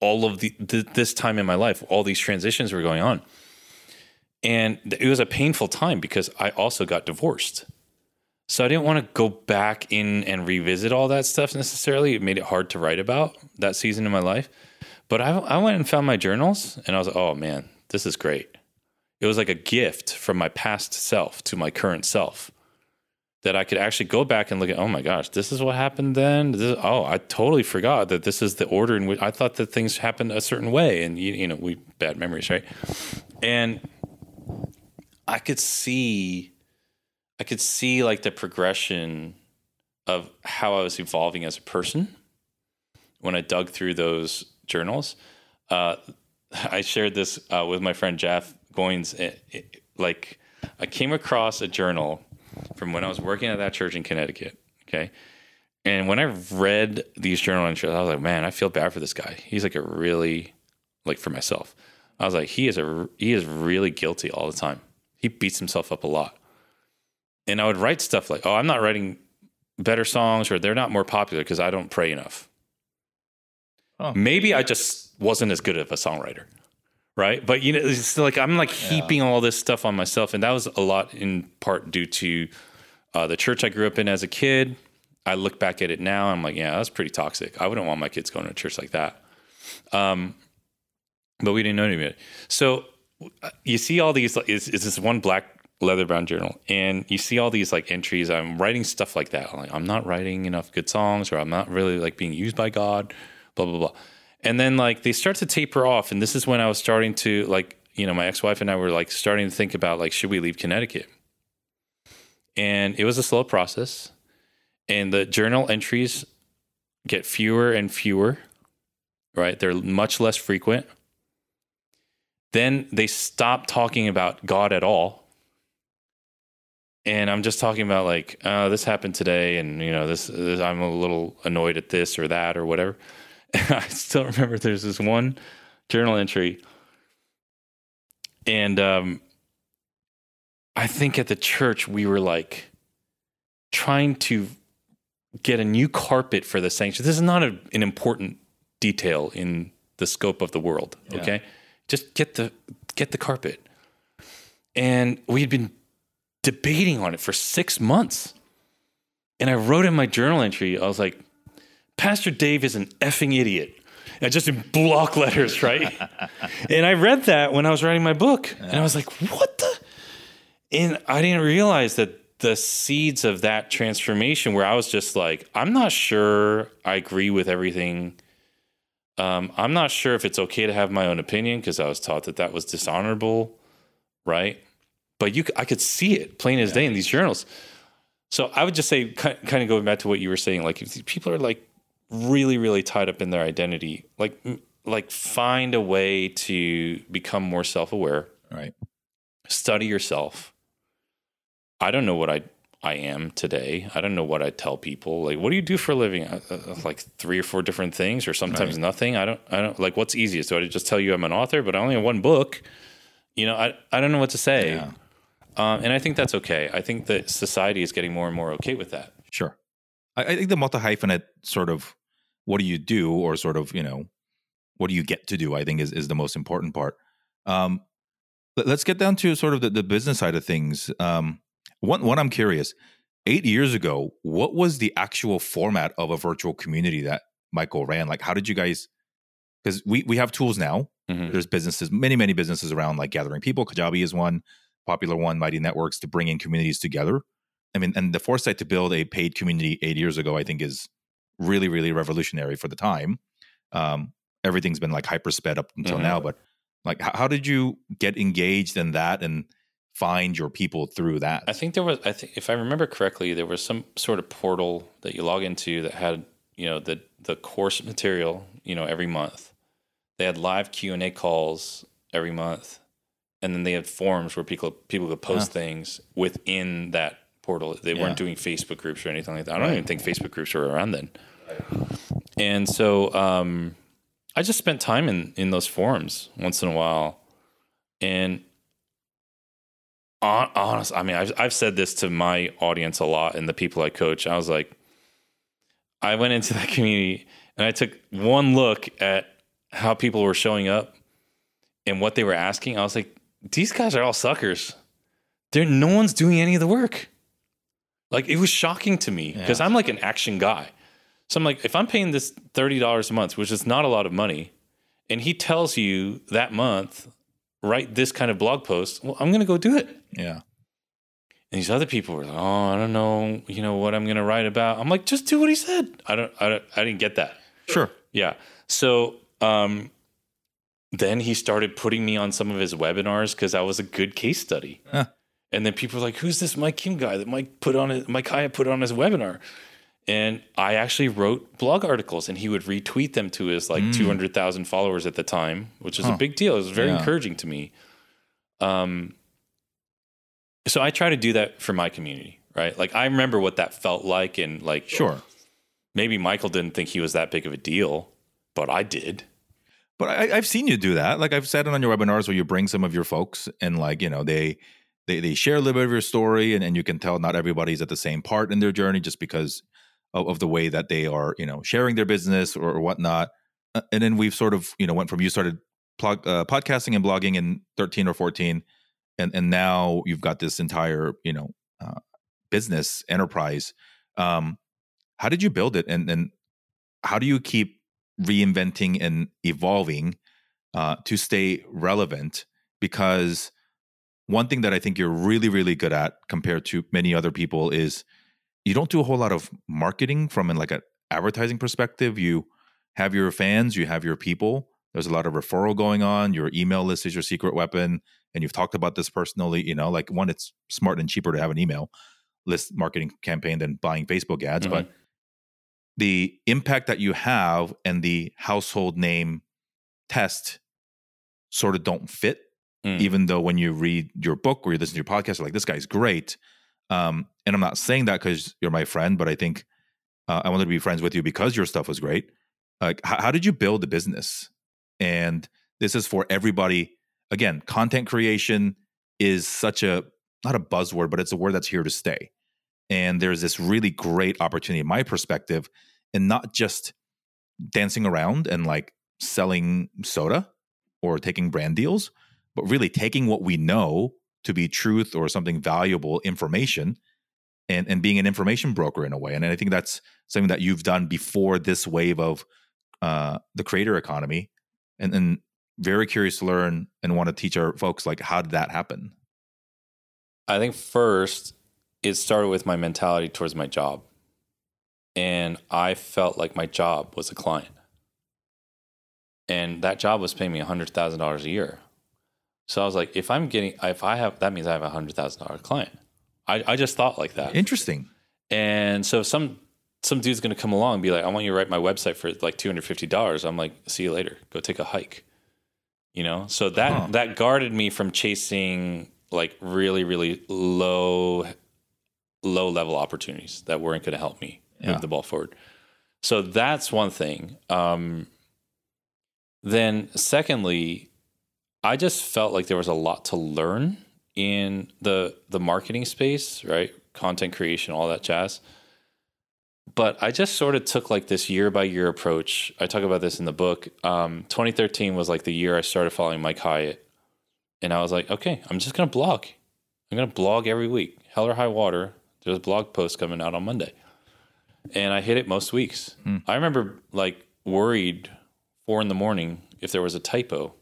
all of the th- this time in my life. All these transitions were going on, and it was a painful time because I also got divorced. So I didn't want to go back in and revisit all that stuff necessarily. It made it hard to write about that season in my life. But I, I went and found my journals, and I was like, "Oh man, this is great." it was like a gift from my past self to my current self that I could actually go back and look at, oh my gosh, this is what happened then. This, oh, I totally forgot that this is the order in which I thought that things happened a certain way. And, you, you know, we bad memories, right? And I could see, I could see like the progression of how I was evolving as a person when I dug through those journals. Uh, I shared this uh, with my friend Jeff Goins, it, it, like I came across a journal from when I was working at that church in Connecticut. Okay. And when I read these journal entries, I was like, man, I feel bad for this guy. He's like a really, like for myself, I was like, he is a, he is really guilty all the time. He beats himself up a lot. And I would write stuff like, oh, I'm not writing better songs or they're not more popular because I don't pray enough. Oh. Maybe I just wasn't as good of a songwriter right? But you know, it's like I'm like heaping all this stuff on myself, and that was a lot in part due to uh, the church I grew up in as a kid. I look back at it now, I'm like, yeah, that's pretty toxic. I wouldn't want my kids going to a church like that. Um, but we didn't know any of it. So uh, you see all these. Is is this one black leather bound journal, and you see all these like entries. I'm writing stuff like that. I'm like, I'm not writing enough good songs, or I'm not really like being used by God. Blah blah blah. And then like they start to taper off, and this is when I was starting to like, you know, my ex wife and I were like starting to think about like, should we leave Connecticut? And it was a slow process, and the journal entries get fewer and fewer. Right, they're much less frequent. Then they stop talking about God at all. And I'm just talking about like, uh, this happened today, and you know, this, this I'm a little annoyed at this or that or whatever. I still remember there's this one journal entry, and um, I think at the church we were like trying to get a new carpet for the sanctuary. This is not a, an important detail in the scope of the world. Yeah. Okay, just get the get the carpet, and we had been debating on it for six months. And I wrote in my journal entry, I was like, Pastor Dave is an effing idiot. And just in block letters, right? and I read that when I was writing my book. And I was like, what the? And I didn't realize that the seeds of that transformation, where I was just like, I'm not sure I agree with everything. Um, I'm not sure if it's okay to have my own opinion because I was taught that that was dishonorable, right? But you, I could see it plain as day in these journals. So I would just say, kind of going back to what you were saying, like if people are like really, really tied up in their identity, like like find a way to become more self aware, Right. study yourself. I don't know what I I am today. I don't know what I tell people. Like, what do you do for a living? Uh, uh, like three or four different things, or sometimes Right. nothing. I don't. I don't like what's easiest. Do I just tell you I'm an author, but I only have one book? You know, I I don't know what to say. Yeah. Um, and I think that's okay. I think that society is getting more and more okay with that. Sure. I, I think the multi hyphenate sort of what do you do or sort of, you know, what do you get to do, I think is, is the most important part. Um, let, us get down to sort of the, the business side of things. Um, one, one, I'm curious. Eight years ago, what was the actual format of a virtual community that Michael ran? Like, how did you guys? Because we we have tools now. Mhm. There's businesses, many many businesses around, like gathering people. Kajabi is one popular one. Mighty Networks to bring in communities together. I mean, and the foresight to build a paid community eight years ago, I think, is really, really revolutionary for the time. Um, everything's been like hyper sped up until Mhm. now, but like, how, how did you get engaged in that and find your people through that? I think there was. I think if I remember correctly, there was some sort of portal that you log into that had you know the the course material. You know, every month they had live Q and A calls every month, and then they had forums where people people could post things within that portal. They Yeah. weren't doing Facebook groups or anything like that. I don't Right. even think Facebook groups were around then. And so um, I just spent time in in those forums once in a while, and hon- honest, I mean, I've I've said this to my audience a lot and the people I coach. I was like, I went into that community and I took one look at how people were showing up and what they were asking. I was like, these guys are all suckers. There, no one's doing any of the work. Like it was shocking to me because Yeah. I'm like an action guy. So I'm like, if I'm paying this thirty dollars a month, which is not a lot of money, and he tells you that month write this kind of blog post, well, I'm going to go do it. yeah. And these other people were like, "Oh, I don't know, you know what I'm going to write about." I'm like, "Just do what he said." I don't, I don't, I didn't get that. Sure. Yeah. So, um, then he started putting me on some of his webinars because I was a good case study. Huh. And then people were like, "Who's this Mike Kim guy that Mike put on his, Mike Hyatt put on his webinar?" And I actually wrote blog articles, and he would retweet them to his like Mm. two hundred thousand followers at the time, which is Huh. a big deal. It was very Yeah. encouraging to me. Um, so I try to do that for my community, right? Like I remember what that felt like, and like Sure. maybe Michael didn't think he was that big of a deal, but I did. But I, I've seen you do that. Like I've said it on your webinars where you bring some of your folks and like, you know, they they they share a little bit of your story and, and you can tell not everybody's at the same part in their journey just because of, of the way that they are, you know, sharing their business or, or whatnot. Uh, And then we've sort of, you know, went from you started plug, uh, podcasting and blogging in 13 or 14 and and now you've got this entire, you know, uh, business enterprise. Um, how did you build it and and how do you keep reinventing and evolving uh, to stay relevant because one thing that i think you're really really good at compared to many other people is you don't do a whole lot of marketing from an like an advertising perspective. You have your fans you have your people. There's a lot of referral going on. Your email list is your secret weapon and you've talked about this personally you know like one it's smart and cheaper to have an email list marketing campaign than buying facebook ads Mhm. but the impact that you have and the household name test sort of don't fit Mm. even though when you read your book or you listen to your podcast you're like this guy's great. Um, and i'm not saying that because you're my friend but i think uh, i wanted to be friends with you because your stuff was great. Like how, how did you build the business? And this is for everybody. Again content creation is such a not a buzzword but it's a word that's here to stay. And there's this really great opportunity in my perspective and not just dancing around and like selling soda or taking brand deals but really taking what we know to be truth or something valuable information and and being an information broker in a way. And i think that's something that you've done before this wave of uh, the creator economy. And and very curious to learn and want to teach our folks like how did that happen? I think first it started with my mentality towards my job. And I felt like my job was a client. And that job was paying me $100,000 a year. So I was like, if I'm getting, if I have, that means I have a $100,000 client. I, I just thought like that. interesting And so some some dude's gonna come along and be like, I want you to write my website for like two hundred fifty dollars. I'm like, see you later. Go take a hike. You know, so that Huh. that guarded me from chasing like really really low low level opportunities that weren't going to help me Yeah. move the ball forward. So that's one thing. Um, then secondly, I just felt like there was a lot to learn in the the marketing space, right? Content creation, all that jazz. But I just sort of took like this year by year approach. I talk about this in the book. Um, 2013 was like the year I started following Mike Hyatt. And I was like, okay, I'm just going to blog. I'm going to blog every week. Hell or high water. There's a blog post coming out on Monday. And I hit it most weeks. Hmm. I remember like worried four in the morning if there was a typo.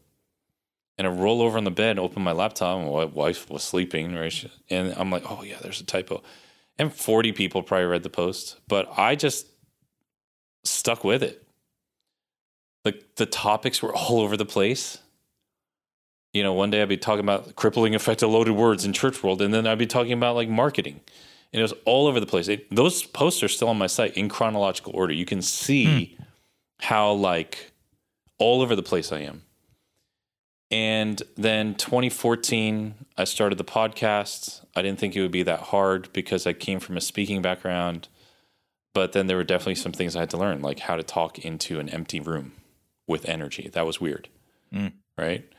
And I roll over on the bed, open my laptop, and my wife was sleeping, right? And I'm like, oh, yeah, there's a typo. And 40 people probably read the post, but I just stuck with it. The, the topics were all over the place. You know, one day I'd be talking about crippling effect of loaded words in church world, and then I'd be talking about like marketing. And it was all over the place. It, those posts are still on my site in chronological order. You can see how like all over the place I am. And then 2014, I started the podcast. I didn't think it would be that hard because I came from a speaking background. But then there were definitely some things I had to learn, like how to talk into an empty room with energy. That was weird. Mm. Right.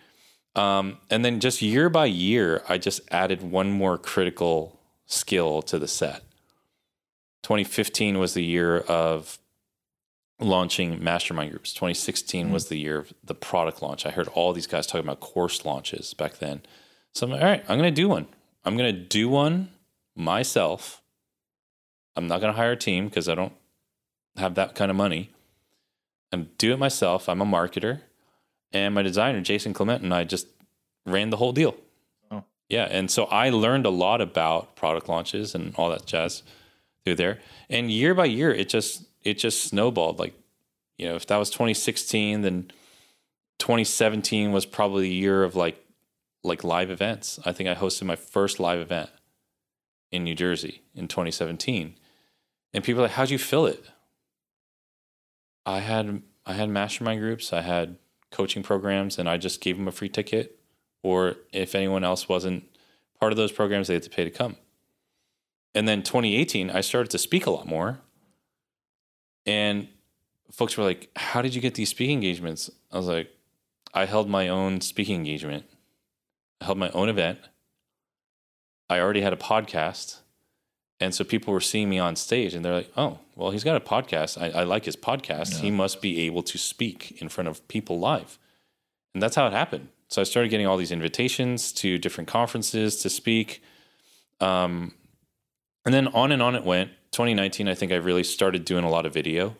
Um, and then just year by year, I just added one more critical skill to the set. 2015 was the year of launching mastermind groups. 2016 mm-hmm. was the year of the product launch. I heard all these guys talking about course launches back then. So I'm like, all right, I'm going to do one. I'm going to do one myself. I'm not going to hire a team because I don't have that kind of money. I'm do it myself. I'm a marketer. And my designer, Jason Clement, and I just ran the whole deal. Yeah. And so I learned a lot about product launches and all that jazz through there. And year by year, it just it just snowballed. Like, you know, if that was 2016, then 2017 was probably the year of like like live events. I think I hosted my first live event in New Jersey in 2017. And people are like, how'd you fill it? I had I had mastermind groups, I had coaching programs, and I just gave them a free ticket or if anyone else wasn't part of those programs, they had to pay to come. And then 2018, I started to speak a lot more. And folks were like, How did you get these speaking engagements? I was like, I held my own speaking engagement, I held my own event. I already had a podcast. And so people were seeing me on stage and they're like, oh, well, he's got a podcast. I, I like his podcast. Yeah. He must be able to speak in front of people live. And that's how it happened. So I started getting all these invitations to different conferences to speak. Um, and then on and on it went. 2019, I think I really started doing a lot of video,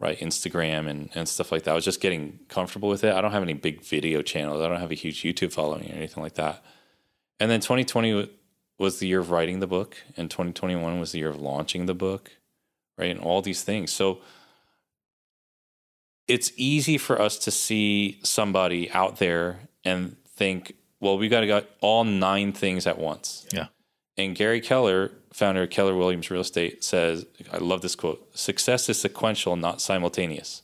right? Instagram and, and stuff like that. I was just getting comfortable with it. I don't have any big video channels. I don't have a huge YouTube following or anything like that. And then 2020 was the year of writing the book, and 2021 was the year of launching the book, right? And all these things. So it's easy for us to see somebody out there and think, well, we got to get all nine things at once. Yeah. And Gary Keller, founder of Keller Williams Real Estate, says, I love this quote success is sequential, not simultaneous.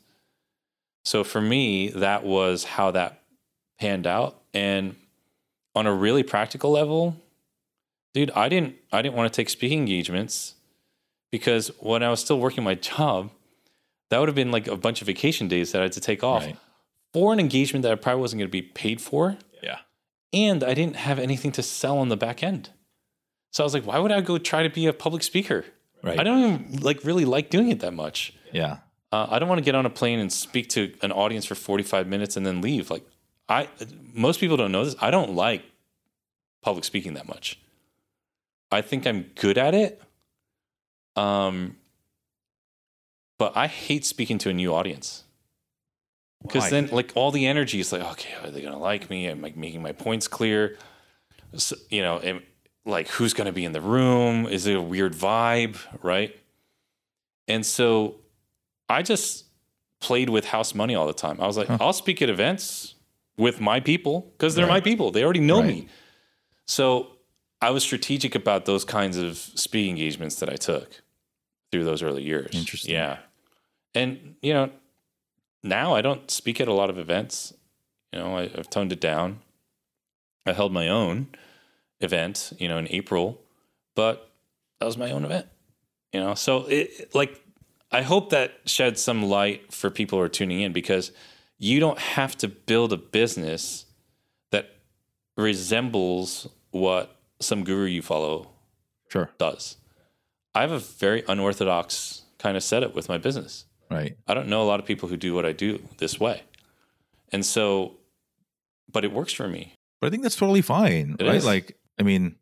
So for me, that was how that panned out. And on a really practical level, dude, I didn't I didn't want to take speaking engagements because when I was still working my job, that would have been like a bunch of vacation days that I had to take off Right. For an engagement that I probably wasn't going to be paid for. Yeah. And I didn't have anything to sell on the back end. So I was like, why would I go try to be a public speaker? Right. I don't even like really like doing it that much. Yeah. Uh, I don't want to get on a plane and speak to an audience for 45 minutes and then leave. Like I most people don't know this. I don't like public speaking that much. I think I'm good at it. Um but I hate speaking to a new audience. Because then like all the energy is like, okay, are they gonna like me? Am I making my points clear? So, you know, am, like who's gonna be in the room? Is it a weird vibe? Right. And so I just played with house money all the time. I was like, Huh. I'll speak at events with my people because they're Right. my people. They already know Right. me. So I was strategic about those kinds of speaking engagements that I took through those early years. Interesting. Yeah. And, you know, now I don't speak at a lot of events. You know, I, I've toned it down. I held my own event, you know, in April, but that was my own event. You know, so it like I hope that sheds some light for people who are tuning in because you don't have to build a business that resembles what some guru you follow Sure. does. I have a very unorthodox kind of setup with my business. Right. I don't know a lot of people who do what I do this way. And so, but it works for me. But I think that's totally fine, It right? is. Like, I mean,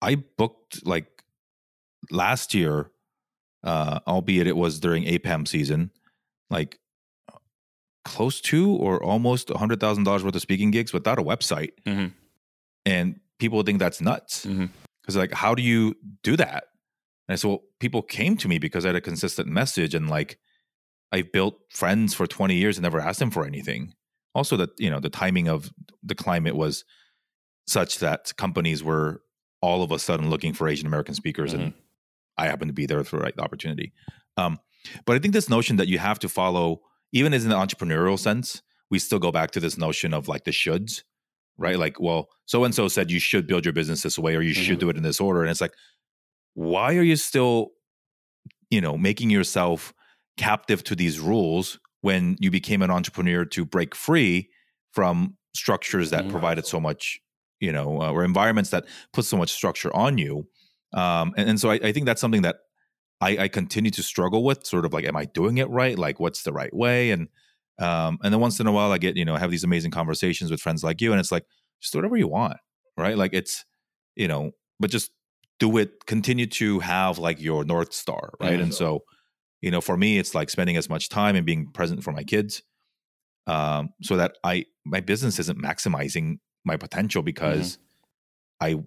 I booked like last year, uh, albeit it was during APAM season, like close to or almost a hundred thousand dollars worth of speaking gigs without a website, Mhm. and people think that's nuts because like, how do you do that? And so people came to me because I had a consistent message and like I've built friends for 20 years and never asked them for anything. Also that, you know, the timing of the climate was such that companies were all of a sudden looking for Asian American speakers and I happened to be there for the right opportunity. Um, but I think this notion that you have to follow, even as in the entrepreneurial sense, we still go back to this notion of like the shoulds, right? Like, well, so and so said you should build your business this way or you should Mhm. do it in this order. And it's like, why are you still, you know, making yourself captive to these rules when you became an entrepreneur to break free from structures that Mhm. provided so much, you know, uh, or environments that put so much structure on you? Um, and, and so I, I think that's something that I, I continue to struggle with. Sort of like, am I doing it right? Like, what's the right way? And um, and then once in a while, I get you know have these amazing conversations with friends like you, and it's like just do whatever you want, right? Like it's you know, but just do it. Continue to have like your north star, right? Mhm. And so you know, for me, it's like spending as much time and being present for my kids, um, so that I my business isn't maximizing my potential because I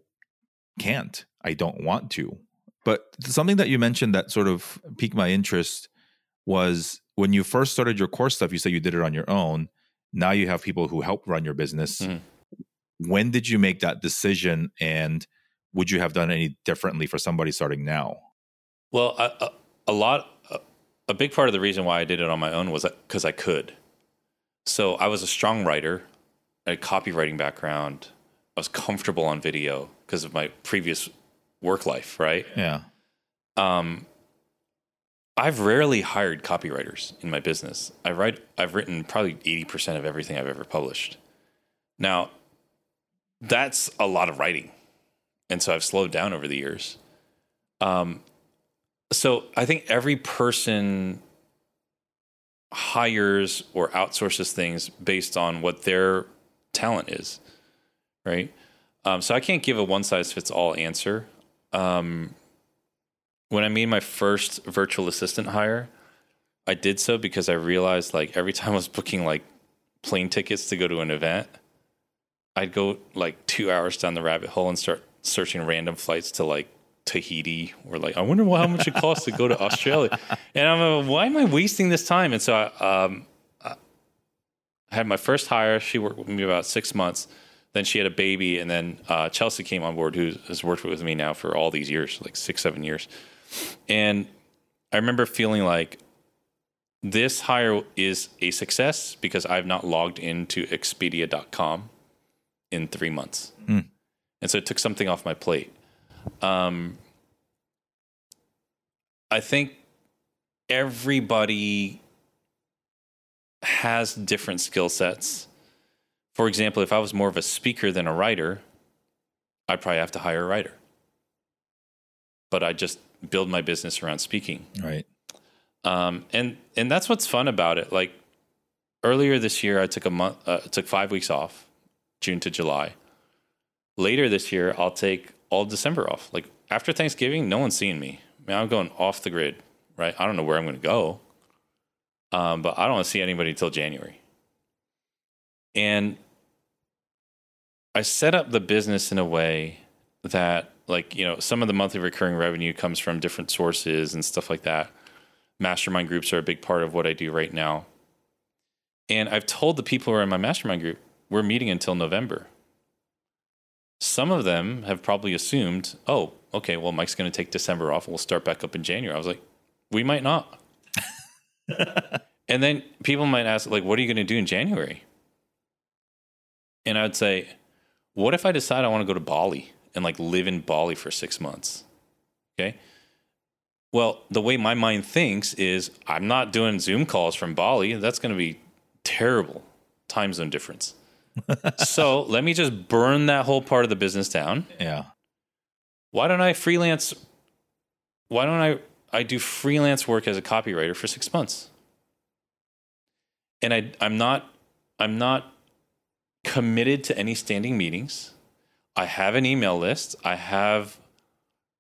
can't. I don't want to. But something that you mentioned that sort of piqued my interest was when you first started your course stuff, you said you did it on your own. Now you have people who help run your business. Mhm. When did you make that decision? And would you have done any differently for somebody starting now? Well, a, a, lot, a, a big part of the reason why I did it on my own was because I could. So I was a strong writer. a copywriting background. I was comfortable on video because of my previous work life, right? Yeah. Um, I've rarely hired copywriters in my business. I write, I've written probably 80% of everything I've ever published. Now, that's a lot of writing. And so I've slowed down over the years. Um, so I think every person hires or outsources things based on what their talent is, right? Um, so I can't give a one size fits all answer. Um, when I made my first virtual assistant hire, I did so because I realized like every time I was booking like plane tickets to go to an event, I'd go like two hours down the rabbit hole and start searching random flights to like Tahiti or like I wonder how much it costs to go to Australia. And I'm like, why am I wasting this time? And so I, um, I had my first hire. She worked with me about six months. Then she had a baby, and then uh, Chelsea came on board, who has worked with me now for all these years, like six, seven years. And I remember feeling like this hire is a success because I've not logged into Expedia.com in three months. Hmm. And so it took something off my plate. Um, I think everybody has different skill sets. For example, if I was more of a speaker than a writer, I'd probably have to hire a writer. But I just build my business around speaking. Right. Um, and and that's what's fun about it. Like earlier this year, I took a month, uh, took five weeks off, June to July. Later this year, I'll take all December off. Like after Thanksgiving, no one's seeing me. I mean, I'm going off the grid, right? I don't know where I'm going to go, um, but I don't see anybody till January. And I set up the business in a way that, like, you know, some of the monthly recurring revenue comes from different sources and stuff like that. Mastermind groups are a big part of what I do right now. And I've told the people who are in my mastermind group, we're meeting until November. Some of them have probably assumed, oh, okay, well, Mike's going to take December off and we'll start back up in January. I was like, we might not. and then people might ask, like, what are you going to do in January? And I'd say, what if I decide I want to go to Bali and like live in Bali for six months? Okay. Well, the way my mind thinks is I'm not doing Zoom calls from Bali. That's going to be terrible time zone difference. So let me just burn that whole part of the business down. Yeah. Why don't I freelance? Why don't I I do freelance work as a copywriter for six months? And I I'm not I'm not committed to any standing meetings. I have an email list. I have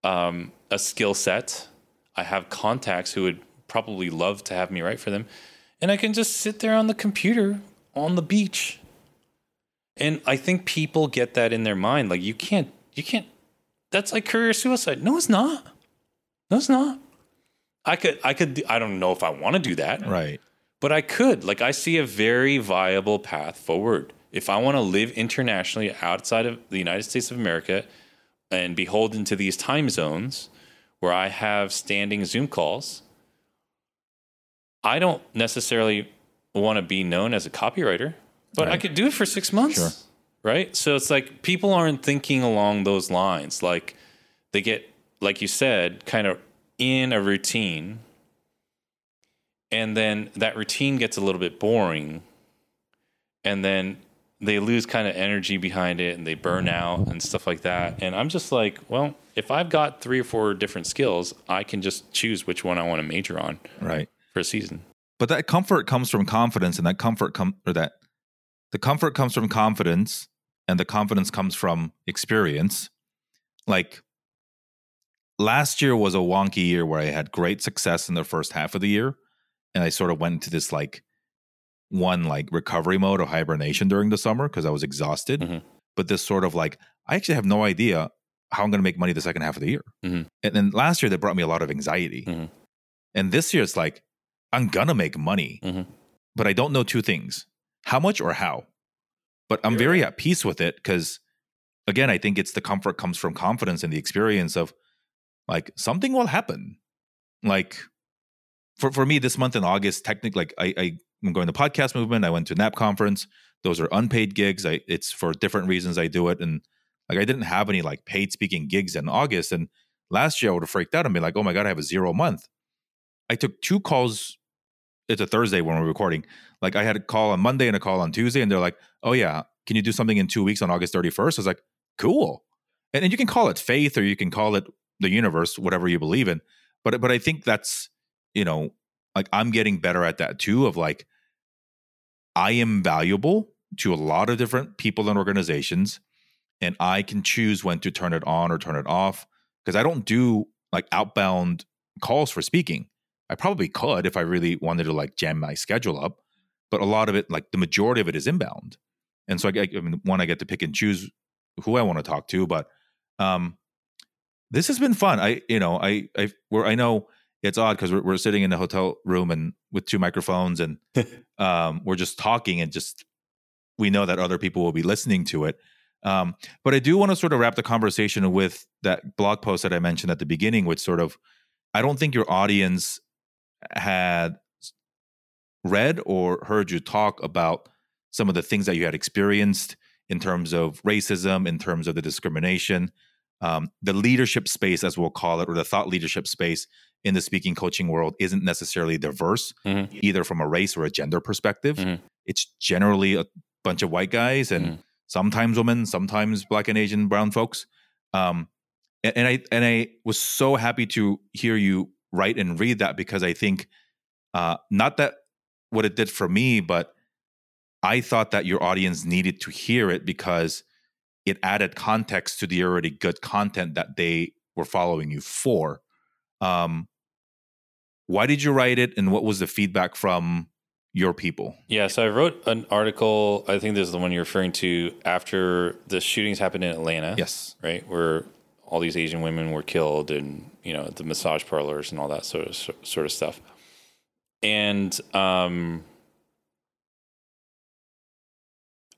um, a skill set. I have contacts who would probably love to have me write for them. And I can just sit there on the computer on the beach. And I think people get that in their mind. Like you can't, you can't, that's like career suicide. No, it's not. No, it's not. I could, I could, I don't know if I want to do that, Right. but I could. Like I see a very viable path forward. If I want to live internationally outside of the United States of America and beholden to these time zones where I have standing Zoom calls, I don't necessarily want to be known as a copywriter, but I could do it for six months. Sure. Right. So it's like people aren't thinking along those lines. Like they get, like you said, kind of in a routine. And then that routine gets a little bit boring. And then they lose kind of energy behind it and they burn mm-hmm. out and stuff like that. And I'm just like, well, if I've got three or four different skills, I can just choose which one I want to major on Right. for a season. But that comfort comes from confidence, and that comfort come or that the comfort comes from confidence, and the confidence comes from experience. Like last year was a wonky year where I had great success in the first half of the year, and I sort of went into this like one like recovery mode or hibernation during the summer because I was exhausted. Mhm. But this sort of like I actually have no idea how I'm going to make money the second half of the year. Mhm. And then last year that brought me a lot of anxiety, Mhm. and this year it's like I'm gonna make money, Mhm. but I don't know two things: how much or how. But I'm very at peace with it because, again, I think it's the comfort comes from confidence and the experience of like something will happen. Like for for me, this month in August, technically, like I, I I'm going to podcast movement. I went to NAP conference. those are unpaid gigs. I it's for different reasons I do it, and like I didn't have any like paid speaking gigs in August, and last year I would have freaked out and be like, oh my god, I have a zero month. I took two calls. It's a Thursday when we're recording. Like I had a call on Monday and a call on Tuesday, and they're like, oh yeah, can you do something in two weeks on August 31st? I was like, cool. And, and you can call it faith or you can call it the universe, whatever you believe in. But but I think that's, you know, like I'm getting better at that too, of like I am valuable to a lot of different people and organizations, and I can choose when to turn it on or turn it off. Because I don't do like outbound calls for speaking. I probably could if I really wanted to like jam my schedule up, but a lot of it, like the majority of it, is inbound. And so I, I mean, one, I get to pick and choose who I want to talk to, but um, this has been fun. I, you know, I, I, where I know it's odd because we're, we're sitting in a hotel room and with two microphones and um, we're just talking and just we know that other people will be listening to it. Um, but I do want to sort of wrap the conversation with that blog post that I mentioned at the beginning, which sort of, I don't think your audience had read or heard you talk about some of the things that you had experienced in terms of racism, in terms of the discrimination, um, the leadership space, as we'll call it, or the thought leadership space in the speaking coaching world isn't necessarily diverse, mm-hmm. either from a race or a gender perspective. Mm-hmm. It's generally a bunch of white guys and mm-hmm. sometimes women, sometimes black and Asian brown folks. Um, and, and I and I was so happy to hear you write and read that because I think uh, not that what it did for me, but I thought that your audience needed to hear it because it added context to the already good content that they were following you for. Um, why did you write it, and what was the feedback from your people? Yeah, so I wrote an article. I think this is the one you're referring to after the shootings happened in Atlanta. Yes, right, where all these Asian women were killed, and you know the massage parlors and all that sort of sort of stuff. And um,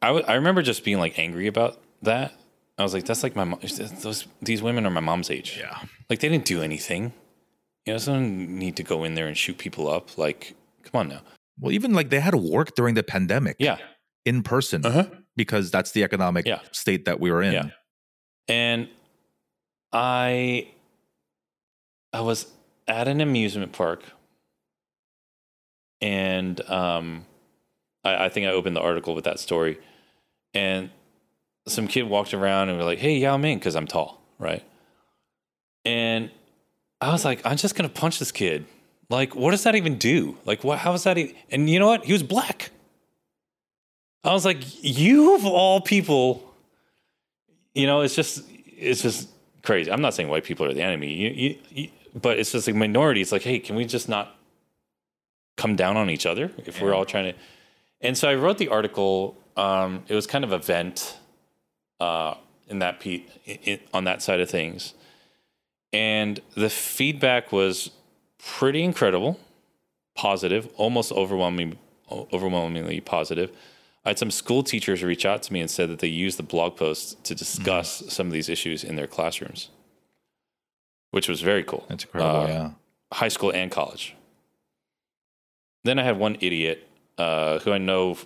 I, w- I remember just being like angry about that. I was like, that's like my mom. Those these women are my mom's age. Yeah, like they didn't do anything. You know, someone need to go in there and shoot people up. Like, come on now. Well, even like they had to work during the pandemic. Yeah, in person uh-huh. because that's the economic yeah. state that we were in. Yeah, and I I was at an amusement park, and um, I, I think I opened the article with that story, and some kid walked around and we're like, "Hey, Yao Ming," because I'm tall, right? And I was like, "I'm just gonna punch this kid." Like, what does that even do? Like, what? How is that? And you know what? He was black. I was like, you of all people, you know, it's just, it's just crazy. I'm not saying white people are the enemy, you, you, you, but it's just like minority. It's like, hey, can we just not come down on each other if yeah. we're all trying to? And so I wrote the article. Um, it was kind of a vent uh, in that pe- in, on that side of things, and the feedback was pretty incredible, positive, almost overwhelming, overwhelmingly positive. I had some school teachers reach out to me and said that they used the blog post to discuss mm. some of these issues in their classrooms, which was very cool. That's incredible. Uh, yeah, high school and college. Then I had one idiot uh, who I know,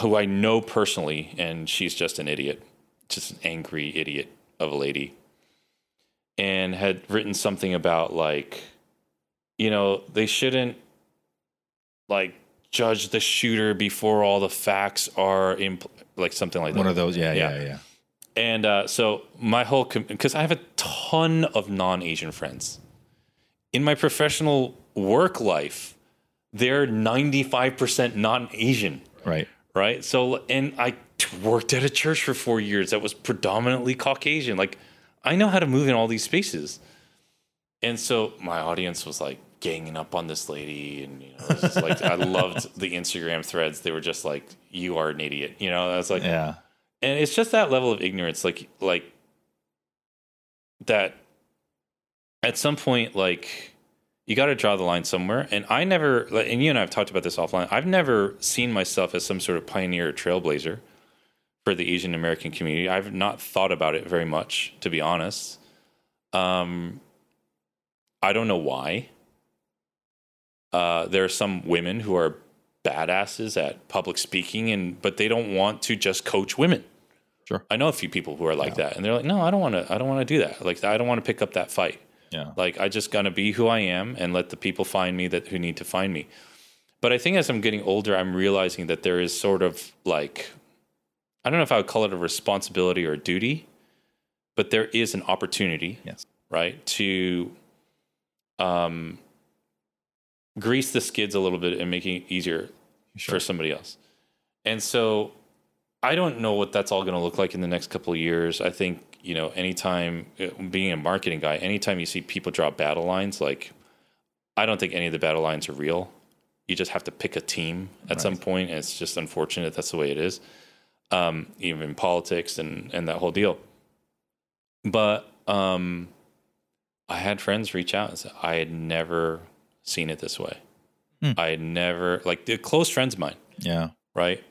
who I know personally, and she's just an idiot, just an angry idiot of a lady, and had written something about like, you know, they shouldn't like judge the shooter before all the facts are in, like something like that. One of those, yeah, yeah, yeah. yeah. And uh, so my whole because I have a ton of non-Asian friends in my professional work life they're 95% non-Asian. Right. Right. So, and I worked at a church for four years that was predominantly Caucasian. Like, I know how to move in all these spaces. And so my audience was like ganging up on this lady. And, you know, like, I loved the Instagram threads. They were just like, you are an idiot. You know, I was like, yeah. And it's just that level of ignorance. Like, like that at some point, like, you got to draw the line somewhere. And I never, and you and I have talked about this offline. I've never seen myself as some sort of pioneer or trailblazer for the Asian American community. I've not thought about it very much, to be honest. Um, I don't know why. Uh, there are some women who are badasses at public speaking and but they don't want to just coach women. Sure. I know a few people who are like that and they're like, "No, I don't want to I don't want to do that. Like I don't want to pick up that fight." Yeah. Like I just gonna be who I am and let the people find me that who need to find me. But I think as I'm getting older, I'm realizing that there is sort of like I don't know if I would call it a responsibility or a duty, but there is an opportunity, Yes. right, to um grease the skids a little bit and making it easier Sure. for somebody else. And so I don't know what that's all going to look like in the next couple of years. I think, you know, anytime uh, being a marketing guy, anytime you see people draw battle lines, like I don't think any of the battle lines are real. You just have to pick a team at some point, and it's just unfortunate that's the way it is. Um, even in politics and and that whole deal. But um, I had friends reach out and say I had never seen it this way. Hmm. I had never like they're close friends of mine Yeah. right?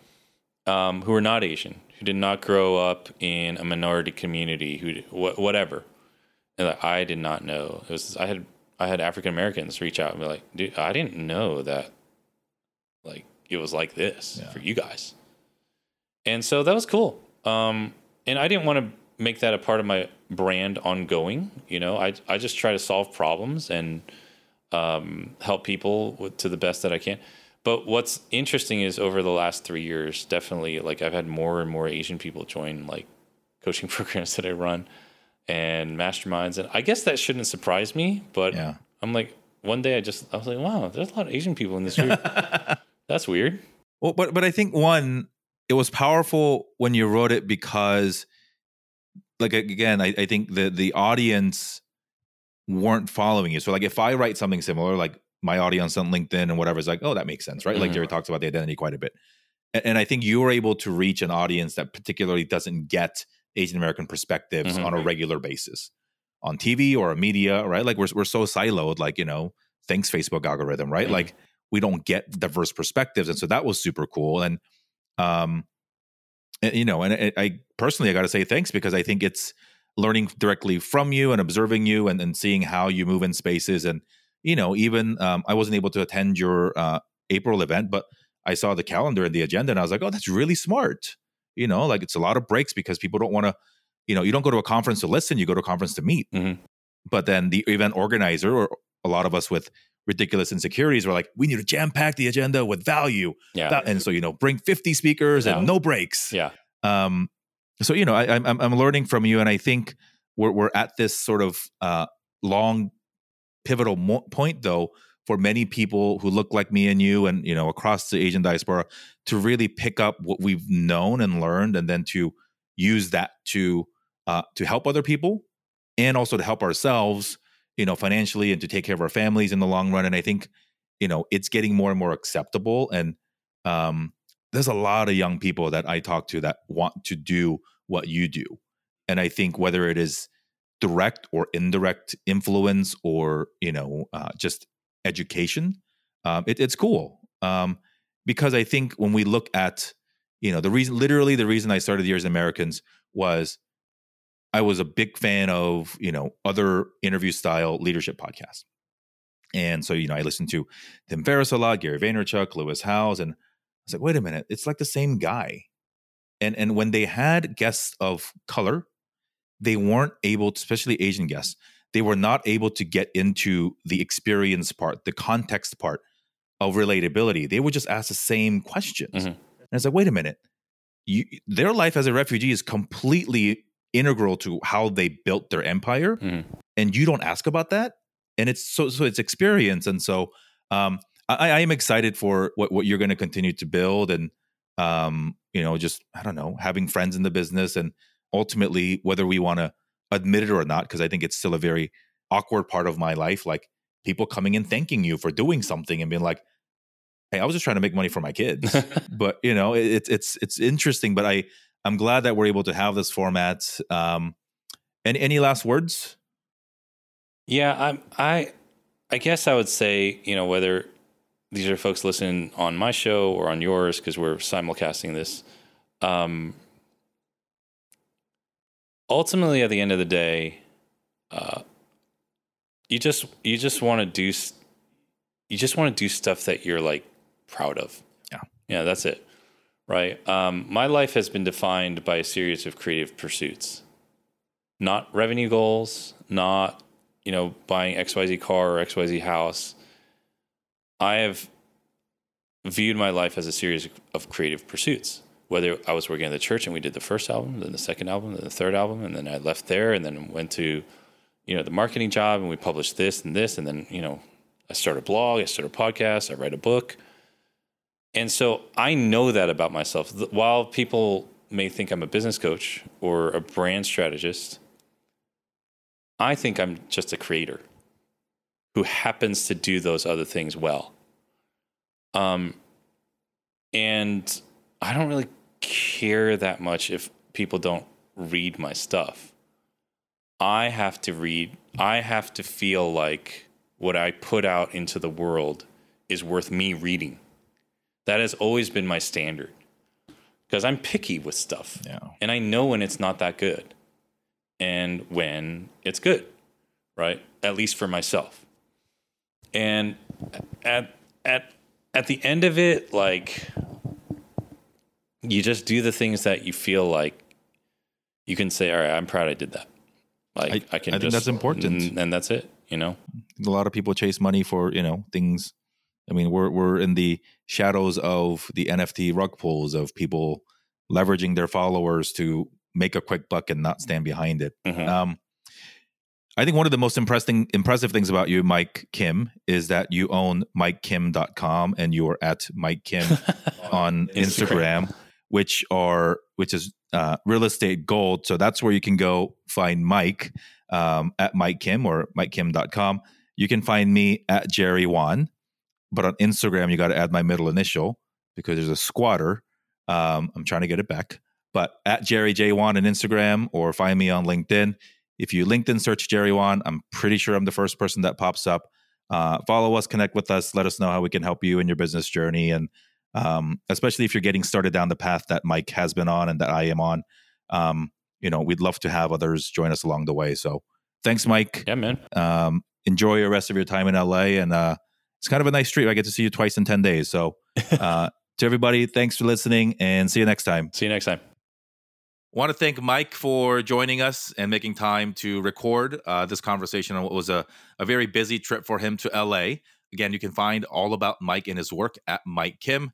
Um, who are not Asian, who did not grow up in a minority community, who wh- whatever. And like, I did not know. It was I had I had African Americans reach out and be like, dude, I didn't know that like it was like this Yeah. for you guys. And so that was cool. Um, and I didn't want to make that a part of my brand ongoing. You know, I I just try to solve problems and um, help people with, to the best that I can. But what's interesting is over the last three years, definitely like I've had more and more Asian people join like coaching programs that I run and masterminds, and I guess that shouldn't surprise me. But Yeah. I'm like, one day I just I was like, wow, there's a lot of Asian people in this group. That's weird. Well, but but I think one, it was powerful when you wrote it because, like again, I, I think the the audience weren't following you. So like if I write something similar, like my audience on LinkedIn and whatever is like, oh, that makes sense, right? Like Mhm. Jerry talks about the identity quite a bit, and, and I think you were able to reach an audience that particularly doesn't get Asian American perspectives Mhm. on a regular basis on TV or media, right? Like we're we're so siloed, like you know, thanks Facebook algorithm, right? Mhm. Like we don't get diverse perspectives, and so that was super cool. And um, and, you know, and I, I personally, I got to say thanks because I think it's learning directly from you and observing you and, and seeing how you move in spaces. And you know, even um, I wasn't able to attend your uh, April event, but I saw the calendar and the agenda, and I was like, oh, that's really smart. You know, like it's a lot of breaks because people don't want to. You know, you don't go to a conference to listen; you go to a conference to meet. Mhm. But then the event organizer, or a lot of us with ridiculous insecurities, were like, we need to jam pack the agenda with value. Yeah. And so you know, bring fifty speakers Yeah. and no breaks. yeah. Um, so you know, I, I'm I'm learning from you, and I think we're we're at this sort of uh, long pivotal mo- point, though, for many people who look like me and you, and you know, across the Asian diaspora, to really pick up what we've known and learned, and then to use that to uh, to help other people, and also to help ourselves, you know, financially, and to take care of our families in the long run. And I think, you know, it's getting more and more acceptable, and um, there's a lot of young people that I talk to that want to do what you do. And I think whether it is direct or indirect influence or, you know, uh, just education, um, it, it's cool. Um, because I think when we look at, you know, the reason, literally the reason I started Dear Asian Americans was I was a big fan of, you know, other interview style leadership podcasts. And so, you know, I listened to Tim Ferriss a lot, Gary Vaynerchuk, Lewis Howes, and I was like, wait a minute, it's like the same guy. And and when they had guests of color, they weren't able to, especially Asian guests, they were not able to get into the experience part, the context part of relatability. They would just ask the same questions. Mhm. And it's like, wait a minute, you, their life as a refugee is completely integral to how they built their empire, Mhm. and you don't ask about that. And it's so so it's experience, and so um, I, I am excited for what what you're going to continue to build, and um, you know, just I don't know, having friends in the business, and ultimately whether we want to admit it or not, because I think it's still a very awkward part of my life, like people coming in thanking you for doing something and being like, "Hey, I was just trying to make money for my kids." but you know, it's it's it's interesting. But I I'm glad that we're able to have this format. Um, any any last words? Yeah, I'm, I, I guess I would say, you know, whether these are folks listening on my show or on yours, because we're simulcasting this. Um, ultimately, at the end of the day, uh, you just you just want to do you just want to do stuff that you're like proud of. Yeah, Yeah, that's it. Right. Um, my life has been defined by a series of creative pursuits, not revenue goals, not you know buying XYZ car or XYZ house. I have viewed my life as a series of creative pursuits. Whether I was working at the church and we did the first album, then the second album, then the third album, and then I left there and then went to, you know, the marketing job and we published this and this, and then you know, I started a blog, I started a podcast, I write a book, and so I know that about myself. While people may think I'm a business coach or a brand strategist, I think I'm just a creator who happens to do those other things well. Um, and I don't really care that much if people don't read my stuff. I have to read, I have to feel like what I put out into the world is worth me reading. That has always been my standard because I'm picky with stuff. Yeah. And I know when it's not that good and when it's good, right? At least for myself. And at at at the end of it, like you just do the things that you feel like you can say, all right, I'm proud I did that. Like I, I can I just, think that's important. and, and that's it, you know? a lot of people chase money for you know things i mean we're we're in the shadows of the nft rug pulls of people leveraging their followers to make a quick buck and not stand behind it Mhm. um i think one of the most impressing impressive things about you mike kim is that you own mikekim.com and you are at mike kim on Instagram. Instagram, which are which is uh, real estate gold. So that's where you can go find Mike um, at Mike Kim or MikeKim.com. You can find me at Jerry Won, but on Instagram you got to add my middle initial because there's a squatter. Um, I'm trying to get it back, but at Jerry J Won on Instagram or find me on LinkedIn. If you LinkedIn search Jerry Won, I'm pretty sure I'm the first person that pops up. Uh, follow us, connect with us, let us know how we can help you in your business journey, and um, especially if you're getting started down the path that Mike has been on and that I am on. Um, you know, we'd love to have others join us along the way. So, thanks, Mike. Yeah, man. Um, enjoy the rest of your time in LA, and uh, it's kind of a nice treat. I get to see you twice in ten days. So, uh, to everybody, thanks for listening, and see you next time. See you next time. Want to thank Mike for joining us and making time to record uh, this conversation on what was a, a very busy trip for him to LA. Again, you can find all about Mike and his work at Mike Kim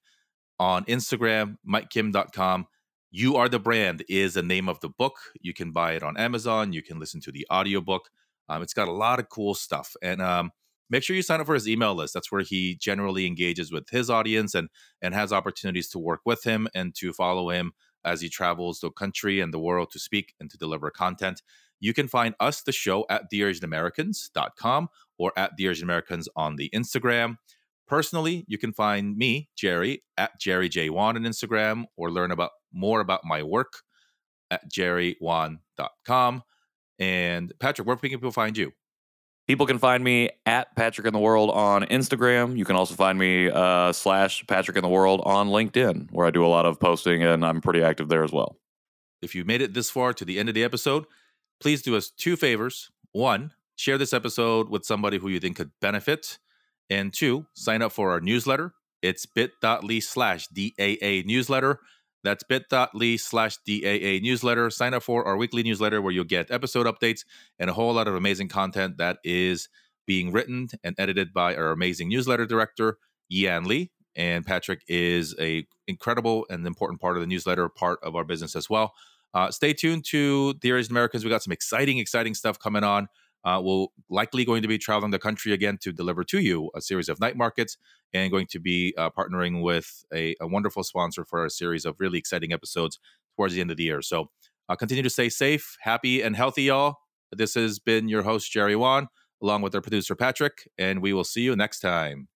on Instagram, MikeKim.com. You Are the Brand is the name of the book. You can buy it on Amazon. You can listen to the audiobook. Um, it's got a lot of cool stuff. And um, make sure you sign up for his email list. That's where he generally engages with his audience and, and has opportunities to work with him and to follow him as he travels the country and the world to speak and to deliver content. You can find us, the show, at DearAsianAmericans.com or at Dear Asian Americans on the Instagram. Personally, you can find me, Jerry, at Jerry J. Won on Instagram or learn about more about my work at jerrywon.com. And Patrick, where can people find you? People can find me at Patrick in the World on Instagram. You can also find me uh, slash Patrick in the World on LinkedIn, where I do a lot of posting and I'm pretty active there as well. If you made it this far to the end of the episode, please do us two favors. One, share this episode with somebody who you think could benefit. And two, sign up for our newsletter. It's bit.ly slash DAA newsletter. That's bit.ly slash DAA newsletter. Sign up for our weekly newsletter where you'll get episode updates and a whole lot of amazing content that is being written and edited by our amazing newsletter director, Yan Lee. And Patrick is a incredible and important part of the newsletter, part of our business as well. Uh, stay tuned to Dear Asian Americans. We got some exciting, exciting stuff coming on. Uh, we'll likely going to be traveling the country again to deliver to you a series of night markets and going to be uh, partnering with a, a wonderful sponsor for a series of really exciting episodes towards the end of the year. So uh, continue to stay safe, happy, and healthy, y'all. This has been your host, Jerry Won, along with our producer, Patrick, and we will see you next time.